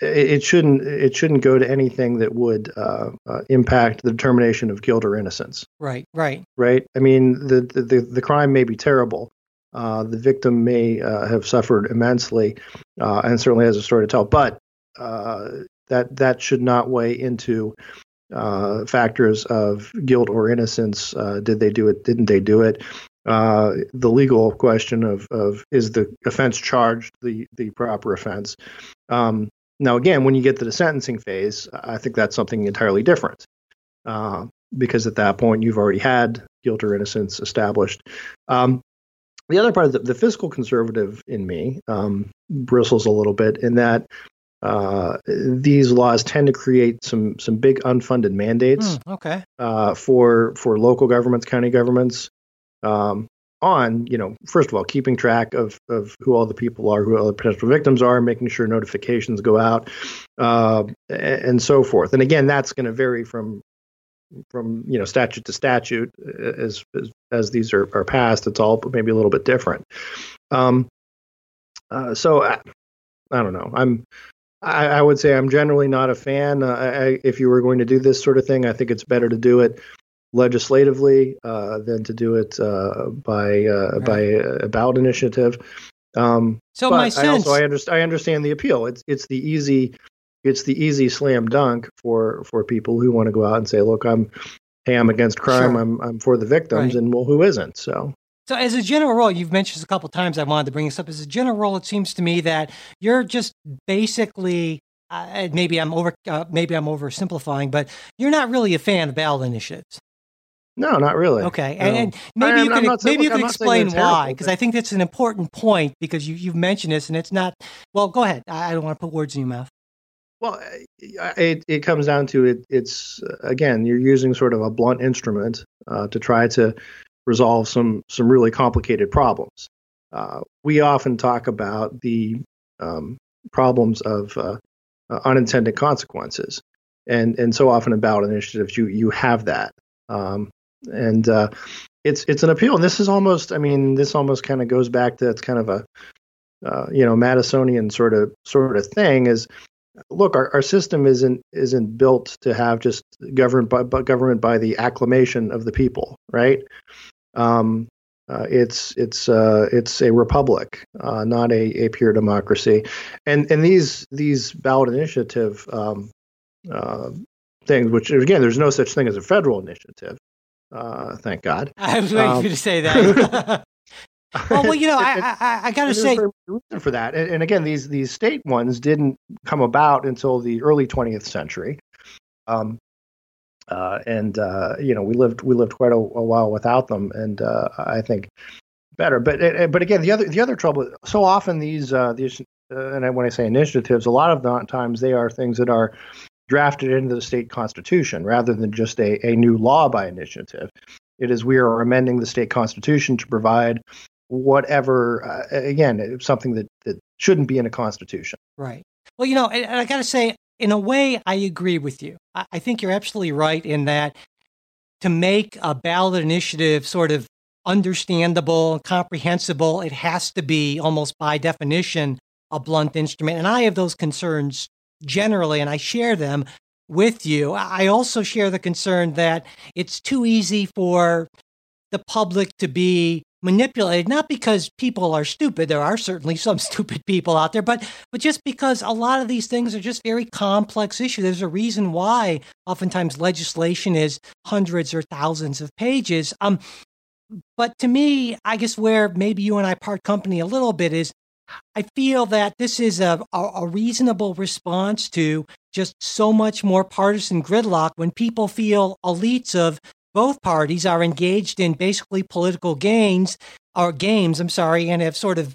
it shouldn't it shouldn't go to anything that would uh, uh, impact the determination of guilt or innocence. Right, right, right. I mean, the the the crime may be terrible. Uh, the victim may uh, have suffered immensely, uh, and certainly has a story to tell. But uh, that that should not weigh into uh, factors of guilt or innocence. Uh, did they do it? Didn't they do it? Uh, the legal question of, of is the offense charged the, the proper offense? Um, now, again, when you get to the sentencing phase, I think that's something entirely different. uh, because at that point you've already had guilt or innocence established. Um, the other part of the, the fiscal conservative in me um, bristles a little bit in that uh, these laws tend to create some some big unfunded mandates. Mm, okay. Uh, for for local governments, county governments, um, on you know first of all keeping track of of who all the people are, who all the potential victims are, making sure notifications go out, uh, and so forth. And again, that's going to vary from from you know statute to statute as as, as these are, are passed. It's all maybe a little bit different. Um, uh, so I, I don't know. I'm I, I, would say I'm generally not a fan. Uh, I, if you were going to do this sort of thing, I think it's better to do it legislatively uh, than to do it uh, by uh, right. by a ballot initiative. Um, so my sense, I also I understand I understand the appeal. It's it's the easy it's the easy slam dunk for for people who want to go out and say, look, I'm hey, I'm against crime. Sure. I'm I'm for the victims, right. and well, who isn't? So so, as a general rule, you've mentioned this a couple times. I wanted to bring this up. As a general rule, it seems to me that you're just basically uh, maybe I'm over uh, maybe I'm oversimplifying, but you're not really a fan of ballot initiatives. No, not really. Okay, no. and, and, maybe I, you could maybe saying, you could explain why, because I think that's an important point because you you've mentioned this, and it's not. Well, go ahead. I don't want to put words in your mouth. Well, it it comes down to it. It's again, you're using sort of a blunt instrument uh, to try to resolve some some really complicated problems. Uh, we often talk about the um, problems of uh, uh, unintended consequences, and and so often ballot initiatives you you have that, um, and uh, it's it's an appeal. And this is almost, I mean, this almost kind of goes back to it's kind of a uh, you know Madisonian sort of sort of thing is look, our, our system isn't isn't built to have just government by, government by the acclamation of the people, right? Um, uh, it's it's uh, it's a republic, uh, not a, a pure democracy, and and these these ballot initiative um, uh, things, which again, there's no such thing as a federal initiative. Uh, thank God. I was waiting um, for you to say that. well, well, you know, I, I, I got to say reason for that, and, and, again, these these state ones didn't come about until the early 20th century. Um, uh, and uh, you know we lived we lived quite a, a while without them, and uh, I think better. But eh, eh, but again, the other the other trouble. So often these uh, these uh, and when I say initiatives, a lot of the times they are things that are drafted into the state constitution rather than just a, a new law by initiative. It is we are amending the state constitution to provide whatever uh, again something that, that shouldn't be in a constitution. Right. Well, you know, and I got to say, in a way, I agree with you. I think you're absolutely right in that to make a ballot initiative sort of understandable and comprehensible, it has to be almost by definition a blunt instrument. And I have those concerns generally, and I share them with you. I also share the concern that it's too easy for the public to be manipulated not because people are stupid there are certainly some stupid people out there but but just because a lot of these things are just very complex issues. There's a reason why oftentimes legislation is hundreds or thousands of pages. Um but to me i guess where maybe you and i part company a little bit is I feel that this is a, a, reasonable response to just so much more partisan gridlock when people feel elites of both parties are engaged in basically political gains or games, I'm sorry, and have sort of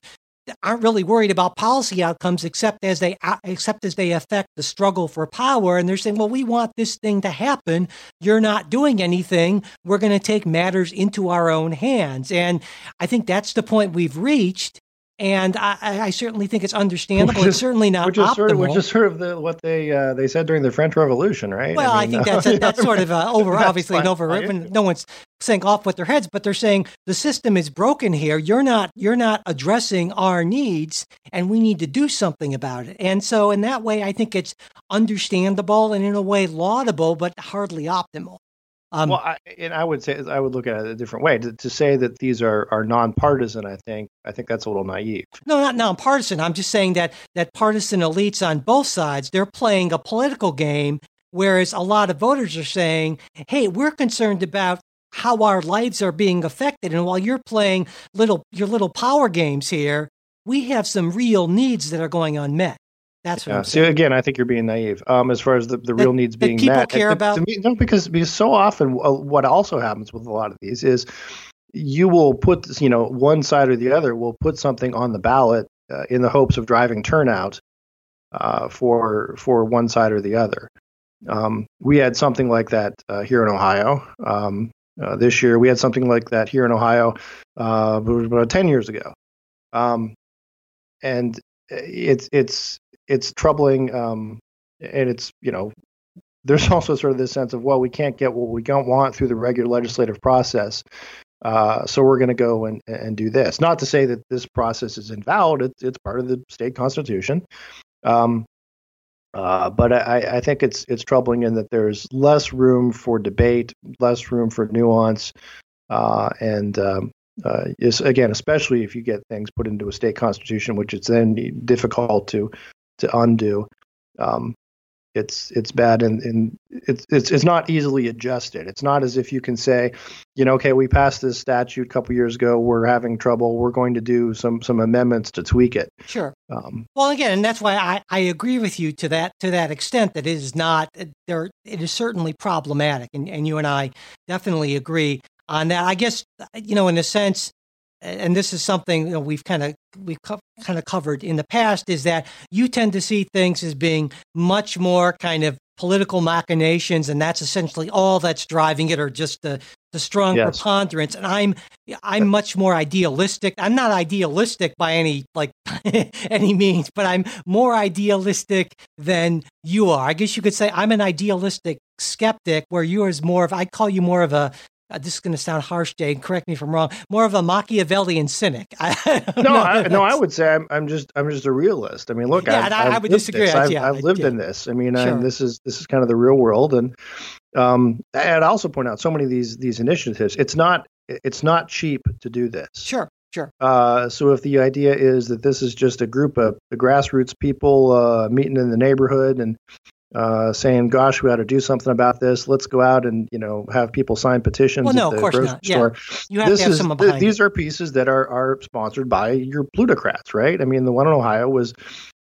aren't really worried about policy outcomes except as they uh, except as they affect the struggle for power. And they're saying well we want this thing to happen. You're not doing anything. We're going to take matters into our own hands. And i think that's the point we've reached and I, I, certainly think it's understandable. Is, it's certainly not which is optimal. Sort of, which is sort of the, what they uh, they said during the French Revolution, right? Well, I, mean, I think that's a, that's sort of uh, over obviously an over. No one's saying off with their heads, but they're saying the system is broken here. You're not you're not addressing our needs, and we need to do something about it. And so, in that way, I think it's understandable and in a way laudable, but hardly optimal. Um, well, I, and I would say I would look at it a different way to, to say that these are, are nonpartisan. I think I think that's a little naive. No, not nonpartisan. I'm just saying that that partisan elites on both sides they're playing a political game, whereas a lot of voters are saying, "Hey, we're concerned about how our lives are being affected, and while you're playing little your little power games here, we have some real needs that are going unmet." That's what yeah. I'm saying. See, again, I think you're being naive. Um, as far as the, the real needs being people met, care about. Me, no, because because so often uh, what also happens with a lot of these is you will put you know one side or the other will put something on the ballot uh, in the hopes of driving turnout uh, for for one side or the other. Um, we had something like that uh, here in Ohio um, uh, this year. We had something like that here in Ohio uh, about ten years ago, um, and it's it's it's troubling, um, and it's you know there's also sort of this sense of well we can't get what we don't want through the regular legislative process. Uh, so we're going to go and, and do this. Not to say that this process is invalid; it's, it's part of the state constitution. Um, uh, but I, I, think it's it's troubling in that there's less room for debate, less room for nuance, uh, and um, uh, is again, especially if you get things put into a state constitution, which it's then difficult to to undo. Um, it's it's bad and, and it's, it's it's not easily adjusted. It's not as if you can say, you know, okay, we passed this statute a couple years ago. We're having trouble. We're going to do some some amendments to tweak it. Sure. Um, well, again, and that's why I, I agree with you to that to that extent that it is not there. It is certainly problematic, and, and you and I definitely agree on that. I guess you know, in a sense, and this is something you know, we've kind of we've co- kind of covered in the past is that you tend to see things as being much more kind of political machinations and that's essentially all that's driving it or just the the strong yes. preponderance. And i'm i'm much more idealistic. I'm not idealistic by any like any means but i'm more idealistic than you are. I guess you could say i'm an idealistic skeptic where yours more of i call you more of a uh, this is going to sound harsh, Jay. Correct me if I'm wrong. More of a Machiavellian cynic. I no, I, no, I would say I'm, I'm just I'm just a realist. I mean, look, yeah, I've, I, I've I would disagree. I've, yeah, I've lived in this. I mean, sure. this is this is kind of the real world, and um, I'd also point out so many of these these initiatives. It's not it's not cheap to do this. Sure. Sure. Uh, so if the idea is that this is just a group of the grassroots people uh, meeting in the neighborhood and uh, saying, "Gosh, we ought to do something about this. Let's go out and you know have people sign petitions." Well, no, of course not. Store. Yeah. You have this to have is, someone behind. Th- these are pieces that are are sponsored by your plutocrats, right? I mean, the one in Ohio was,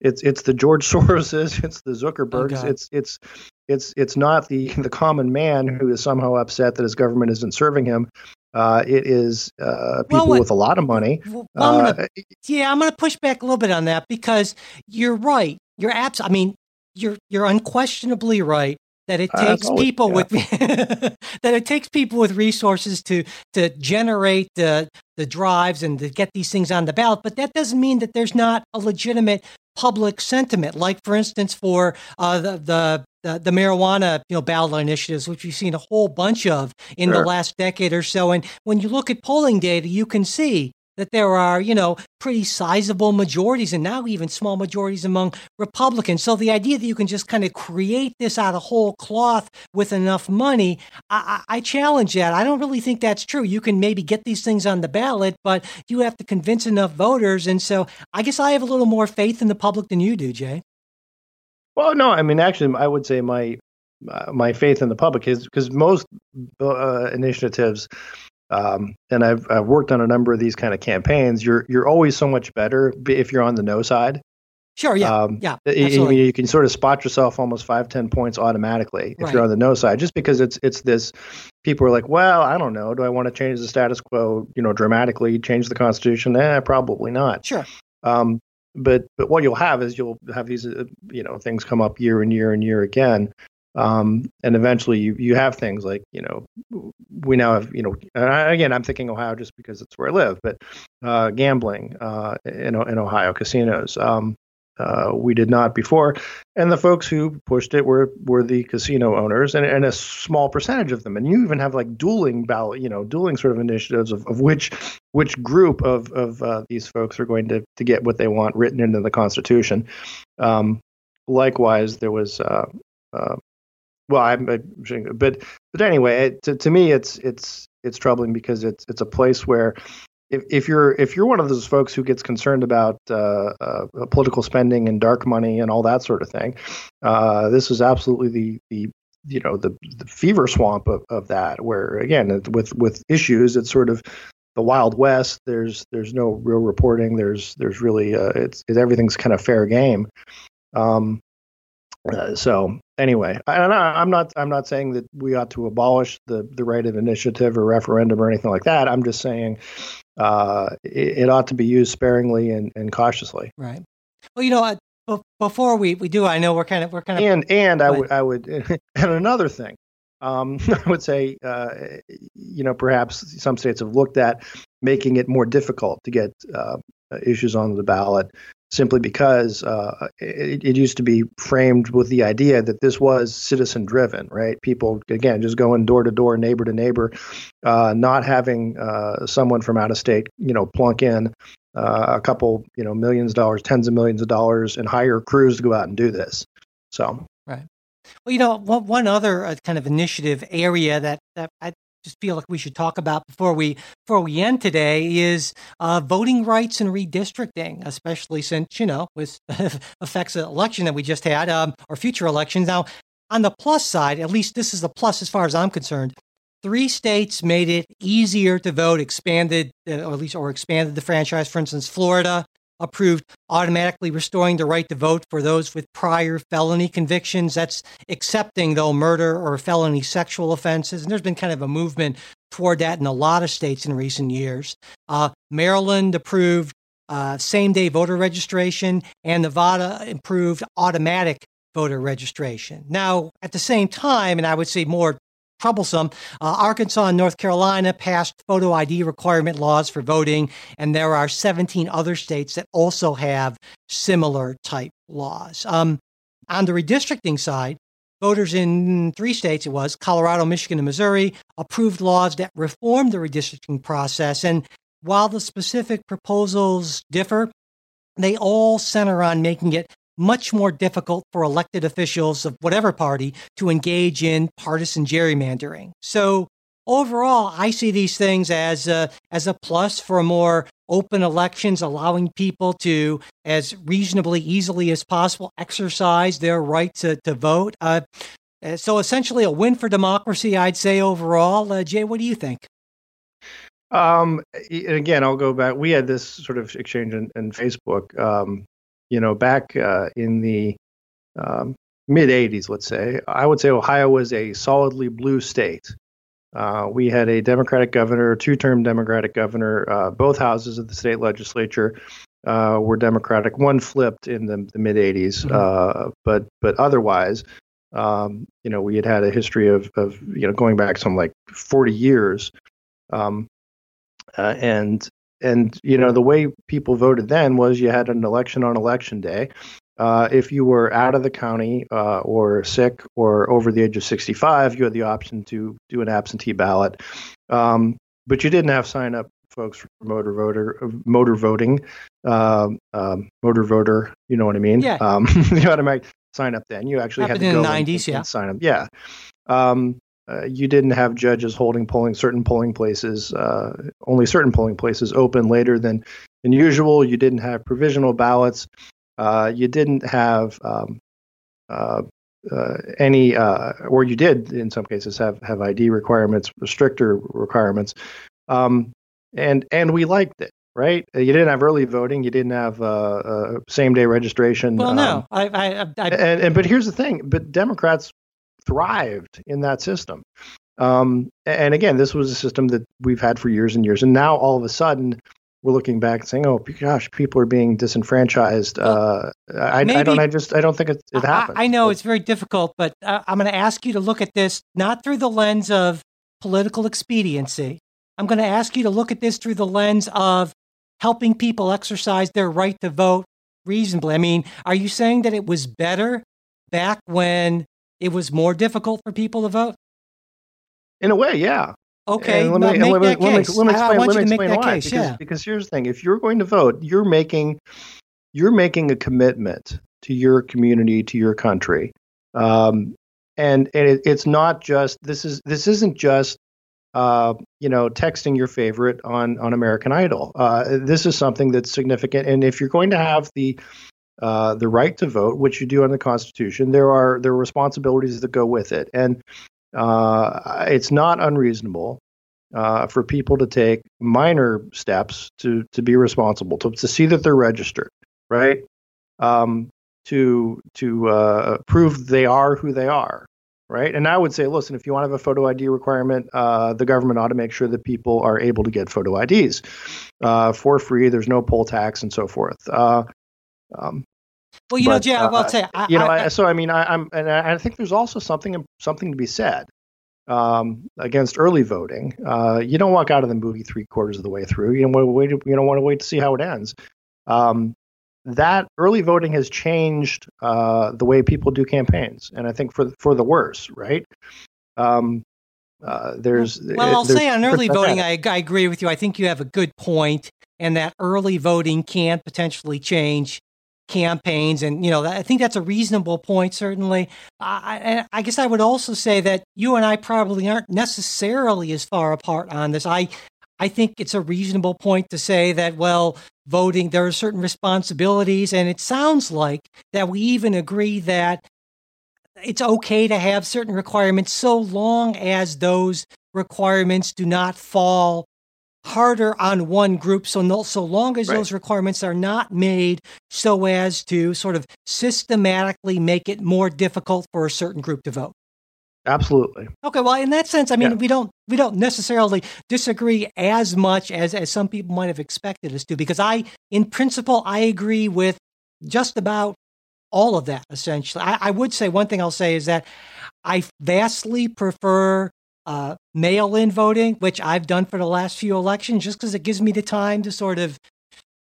it's it's the George Soroses, it's the Zuckerbergs, oh, it's it's it's it's not the the common man who is somehow upset that his government isn't serving him. Uh, it is uh, people well, with a lot of money. Well, I'm gonna, uh, yeah, I'm going to push back a little bit on that because you're right. You're abs- I mean, you're you're unquestionably right that it takes always, people yeah. with that it takes people with resources to to generate the the drives and to get these things on the ballot but that doesn't mean that there's not a legitimate public sentiment like for instance for uh, the, the the, the marijuana you know ballot initiatives, which we've seen a whole bunch of in sure. the last decade or so. And when you look at polling data, you can see that there are, you know, pretty sizable majorities and now even small majorities among Republicans. So the idea that you can just kind of create this out of whole cloth with enough money, I, I, challenge that. I don't really think that's true. You can maybe get these things on the ballot, but you have to convince enough voters. And so I guess I have a little more faith in the public than you do, Jay. Well, no, I mean, actually, I would say my uh, my faith in the public is because most uh, initiatives um, and I've, I've worked on a number of these kind of campaigns. You're you're always so much better if you're on the no side. Sure. Yeah. Um, yeah. You, you can sort of spot yourself almost five, ten points automatically if right. you're on the no side, just because it's it's this. People are like, well, I don't know. Do I want to change the status quo? You know, dramatically change the constitution? Eh, probably not. Sure. Um, but but what you'll have is you'll have these uh, you know things come up year and year and year again um, and eventually you, you have things like, you know, we now have, you know, again, I'm thinking Ohio just because it's where I live, but uh, gambling uh, in, in Ohio, casinos. Um, uh, we did not before. And the folks who pushed it were, were the casino owners and, and a small percentage of them. And you even have like dueling ballot, you know, dueling sort of initiatives of, of which which group of, of uh, these folks are going to, to get what they want written into the Constitution. Um, likewise, there was uh, uh, well, I'm, but but anyway, it, to to me, it's it's it's troubling because it's it's a place where if, if you're if you're one of those folks who gets concerned about uh, uh, political spending and dark money and all that sort of thing, uh, this is absolutely the the you know the, the fever swamp of, of that. Where again, with with issues, it's sort of the wild west. There's there's no real reporting. There's there's really uh, it's, it's everything's kind of fair game. Um, uh, so anyway, I, am not I'm not saying that we ought to abolish the the right of initiative or referendum or anything like that. I'm just saying uh, it, it, ought to be used sparingly and, and cautiously. Right. Well, you know, before we, we do, I know we're kind of we're kind of and and I would I would and another thing. Um, I would say, uh, you know, perhaps some states have looked at making it more difficult to get uh, issues on the ballot simply because uh, it, it, used to be framed with the idea that this was citizen driven, right? People, again, just going door to door, neighbor to neighbor, uh, not having uh, someone from out of state, you know, plunk in uh, a couple, you know, millions of dollars, tens of millions of dollars, and hire crews to go out and do this. So, right. Well, you know, one, one other uh, kind of initiative area that, that I just feel like we should talk about before we before we end today is uh, voting rights and redistricting, especially since you know with affects the election that we just had um, or future elections. Now, on the plus side, at least this is the plus as far as I'm concerned. Three states made it easier to vote, expanded uh, or at least or expanded the franchise. For instance, Florida approved automatically restoring the right to vote for those with prior felony convictions. That's accepting, though, murder or felony sexual offenses. And there's been kind of a movement toward that in a lot of states in recent years. Uh, Maryland approved uh, same day voter registration, and Nevada improved automatic voter registration. Now, at the same time, and I would say more troublesome. Uh, Arkansas and North Carolina passed photo ID requirement laws for voting, and there are 17 other states that also have similar type laws. Um, on the redistricting side, voters in three states, it was Colorado, Michigan, and Missouri, approved laws that reformed the redistricting process. And while the specific proposals differ, they all center on making it much more difficult for elected officials of whatever party to engage in partisan gerrymandering. So overall, I see these things as a, as a plus for more open elections, allowing people to, as reasonably easily as possible, exercise their right to, to vote. Uh, uh so essentially, a win for democracy, I'd say overall. Uh, Jay, what do you think? Um, again, I'll go back. We had this sort of exchange in, in Facebook. Um, you know, back uh, in the um, mid 80s, let's say, I would say Ohio was a solidly blue state. Uh, we had a Democratic governor, two term Democratic governor. Uh, both houses of the state legislature uh, were Democratic. One flipped in the, the mid 80s, mm-hmm. Uh, but but otherwise, um, you know, we had had a history of, of you know going back some like 40 years. Um, uh, and and you know the way people voted then was you had an election on election day. Uh, if you were out of the county uh, or sick or over the age of 65, you had the option to do an absentee ballot, um, but you didn't have sign up folks for motor voter motor voting, um, um, motor voter. You know what I mean? Yeah. Um, you had to make sign up then. You actually Happened had to go in the 90s, and, yeah. And sign up. Yeah. Uh, you didn't have judges holding polling certain polling places, uh, only certain polling places open later than than usual. You didn't have provisional ballots. Uh, you didn't have um, uh, uh, any, uh, or you did in some cases have have ID requirements, stricter requirements, um, and and we liked it. Right, you didn't have early voting. You didn't have same day registration. Well, no, um, I, I, I, and, and but here's the thing: but Democrats thrived in that system. Um, and again, this was a system that we've had for years and years. And now all of a sudden, we're looking back and saying, "Oh gosh, people are being disenfranchised." Well, uh, I, maybe, I, don't. I just. I don't think it, it happens. I, I know but, it's very difficult, but uh, I'm going to ask you to look at this not through the lens of political expediency. I'm going to ask you to look at this through the lens of helping people exercise their right to vote reasonably. I mean, are you saying that it was better back when it was more difficult for people to vote? In a way, yeah. Okay, let me, make that case. Let me, explain, let me explain why. Case, because, yeah. because here's the thing: if you're going to vote, you're making you're making a commitment to your community, to your country, um, and and it, it's not just this is this isn't just uh, you know texting your favorite on on American Idol. Uh, this is something that's significant, and if you're going to have the uh, the right to vote, which you do under the Constitution, there are there are responsibilities that go with it, and uh, it's not unreasonable uh, for people to take minor steps to to be responsible, to to see that they're registered, right? Um, to to uh, prove they are who they are, right? And I would say, listen, if you want to have a photo ID requirement, uh, the government ought to make sure that people are able to get photo IDs uh, for free. There's no poll tax and so forth. Uh, um, well, you but, know, Jay, I will uh, say, I, you know, I, so I mean, I, am and I think there's also something something to be said um, against early voting. Uh, you don't walk out of the movie three quarters of the way through. You don't want to wait. You don't want to wait to see how it ends. Um, that early voting has changed uh, the way people do campaigns, and I think for for the worse, right? Um, uh, there's well, I'll there's, say on early voting, I, I agree with you. I think you have a good point, and that early voting can potentially change campaigns and you know i think that's a reasonable point certainly. I, I, guess i would also say that you and i probably aren't necessarily as far apart on this. I i think it's a reasonable point to say that well voting there are certain responsibilities and it sounds like that we even agree that it's okay to have certain requirements so long as those requirements do not fall harder on one group so no, so long as right. those requirements are not made so as to sort of systematically make it more difficult for a certain group to vote absolutely okay well in that sense i mean yeah. we don't we don't necessarily disagree as much as as some people might have expected us to because i in principle i agree with just about all of that essentially I, I would say one thing i'll say is that i vastly prefer uh, mail in voting, which I've done for the last few elections, just because it gives me the time to sort of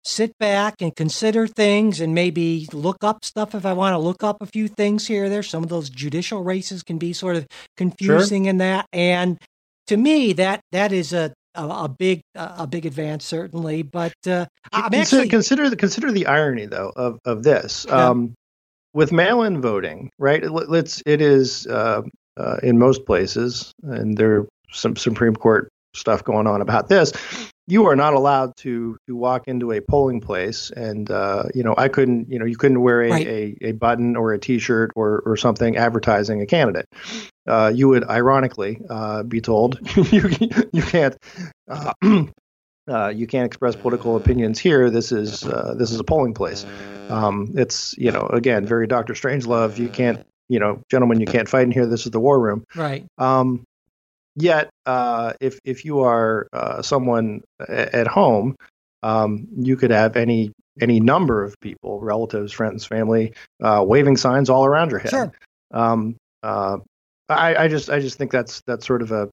sit back and consider things and maybe look up stuff if I want to look up a few things here or there. Some of those judicial races can be sort of confusing sure. in that. And to me, that that is a a, a big a big advance certainly. But uh, I'm consider, actually consider the consider the irony though of of this. Yeah. Um, with mail-in voting, right? Let's it is uh, uh, in most places, and there's some Supreme Court stuff going on about this. You are not allowed to to walk into a polling place, and uh, you know I couldn't. You know you couldn't wear a, right. a, a, button or a T-shirt or or something advertising a candidate. Uh, you would ironically uh, be told you you can't. Uh, uh, you can't express political opinions here. This is uh, this is a polling place. Um, it's you know again very Doctor Strangelove. You can't you know, gentlemen, you can't fight in here. This is the war room. Right. Um, yet, uh, if if you are uh, someone a- at home, um, you could have any any number of people, relatives, friends, family, uh, waving signs all around your head. Sure. Um, uh, I, I just I just think that's that's sort of a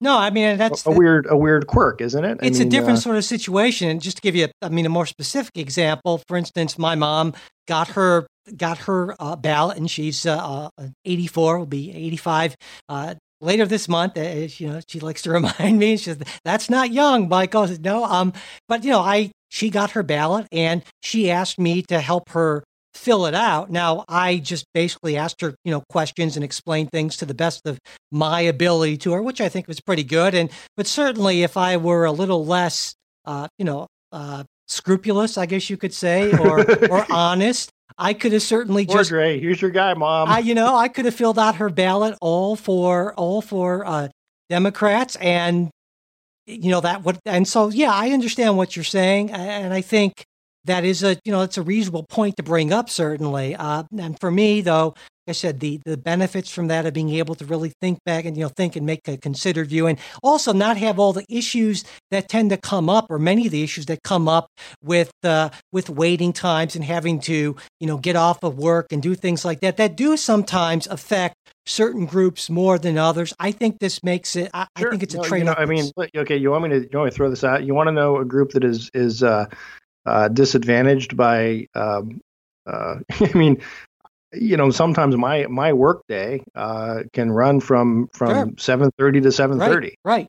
no, I mean that's a, a weird a weird quirk, isn't it? I it's mean, a different uh, sort of situation. And just to give you, a, I mean, a more specific example. For instance, my mom got her got her uh, ballot, and she's uh, uh 84, will be 85 uh, later this month. Uh, you know, she likes to remind me. She says, "That's not young." Michael says, "No." Um, but you know, I she got her ballot, and she asked me to help her fill it out. Now, I just basically asked her, you know, questions and explained things to the best of my ability to her, which I think was pretty good. And but certainly, if I were a little less, uh, you know, uh, scrupulous, I guess you could say, or or honest, I could have certainly Poor just. Dre, here's your guy, mom. I, you know, I could have filled out her ballot all for all for uh, Democrats, and you know that would. And so, yeah, I understand what you're saying, and I think that is a you know it's a reasonable point to bring up certainly uh, and for me though like I said the the benefits from that of being able to really think back and you know think and make a considered view and also not have all the issues that tend to come up or many of the issues that come up with uh, with waiting times and having to you know get off of work and do things like that that do sometimes affect certain groups more than others. I think this makes it. I, sure. I think it's a no, trade. You know, I mean, okay. You want me to? You want me to throw this out? You want to know a group that is is uh, uh, disadvantaged by. Um, uh, I mean, you know, sometimes my my work day uh, can run from from seven thirty to seven thirty. Right. right.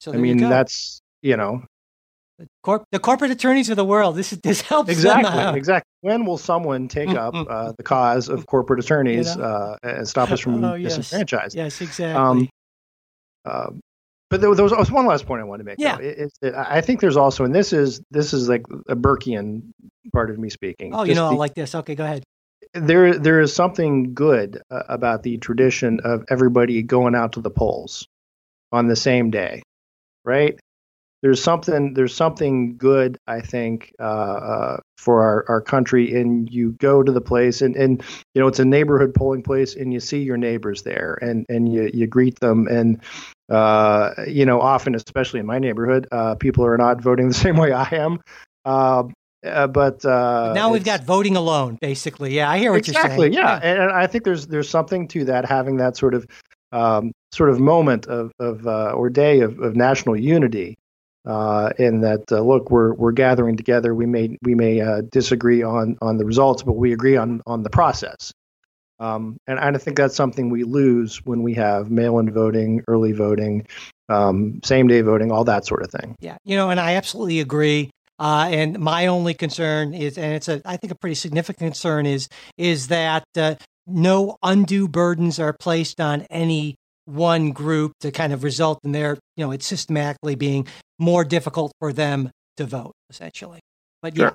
So I mean, that's you know. The, corp- the corporate attorneys of the world. This is, this helps exactly. Exactly. When will someone take up uh, the cause of corporate attorneys you know? uh, and stop us from oh, yes. disenfranchising? Yes, exactly. Um, uh, but there, there, was, one last point I wanted to make. Yeah, I think there's also, and this is this is like a Burkean part of me speaking. Oh, you know, the, I like this. Okay, go ahead. There, there is something good uh, about the tradition of everybody going out to the polls on the same day, right? There's something there's something good I think uh, uh, for our, our country and you go to the place and, and you know it's a neighborhood polling place and you see your neighbors there and and you, you greet them and uh, you know often especially in my neighborhood uh, people are not voting the same way I am uh, uh, but uh, now we've got voting alone, basically. Yeah, I hear what exactly, you're saying. Yeah, yeah. And, and, I think there's there's something to that having that sort of um, sort of moment of of uh, or day of, of national unity. Uh, in that, uh, look, we're we're gathering together. We may we may uh, disagree on on the results, but we agree on on the process. Um, and, I think that's something we lose when we have mail-in voting, early voting, um, same-day voting, all that sort of thing. Yeah, you know, and I absolutely agree. Uh, and my only concern is, and it's a, I think a pretty significant concern is, is that uh, no undue burdens are placed on any one group to kind of result in their, you know, it's systematically being more difficult for them to vote, essentially. But yeah. Sure.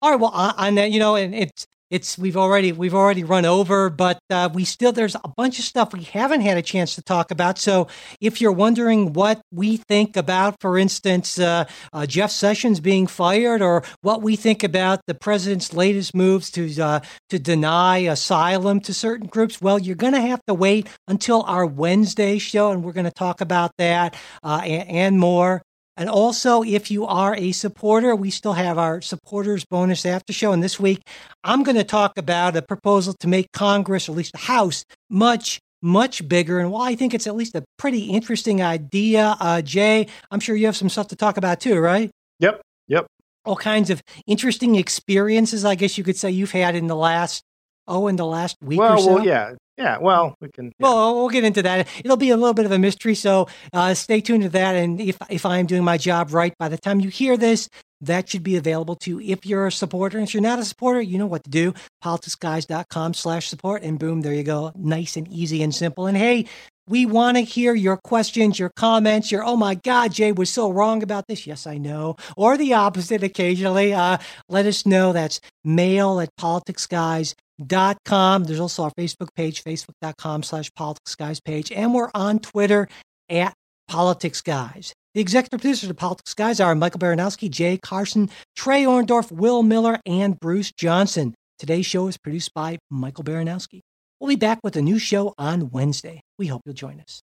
All right. Well, on that, you know, and it's it's we've already we've already run over, but uh, we still there's a bunch of stuff we haven't had a chance to talk about. So if you're wondering what we think about, for instance, uh, uh, Jeff Sessions being fired, or what we think about the president's latest moves to uh, to deny asylum to certain groups, well, you're going to have to wait until our Wednesday show, and we're going to talk about that uh, and, and more. And also, if you are a supporter, we still have our supporters bonus after show. And this week, I'm going to talk about a proposal to make Congress, or at least the House, much, much bigger. And while I think it's at least a pretty interesting idea, uh, Jay, I'm sure you have some stuff to talk about too, right? Yep. Yep. All kinds of interesting experiences, I guess you could say, you've had in the last oh, in the last week well, or so? Well, yeah. Yeah, well, we can. Yeah. Well, we'll get into that. It'll be a little bit of a mystery, so uh, stay tuned to that. And if if I'm doing my job right, by the time you hear this, that should be available to you if you're a supporter. And if you're not a supporter, you know what to do. politicsguys.com slash support, and boom, there you go. Nice and easy and simple. And hey, we want to hear your questions, your comments, your, oh my God, Jay was so wrong about this. Yes, I know. Or the opposite occasionally. Uh, let us know. That's mail at politicsguys.com dot com. There's also our Facebook page, facebook.com slash politics guys page. And we're on Twitter at politics guys. The executive producers of Politics Guys are Michael Baranowski, Jay Carson, Trey Orndorff, Will Miller, and Bruce Johnson. Today's show is produced by Michael Baranowski. We'll be back with a new show on Wednesday. We hope you'll join us.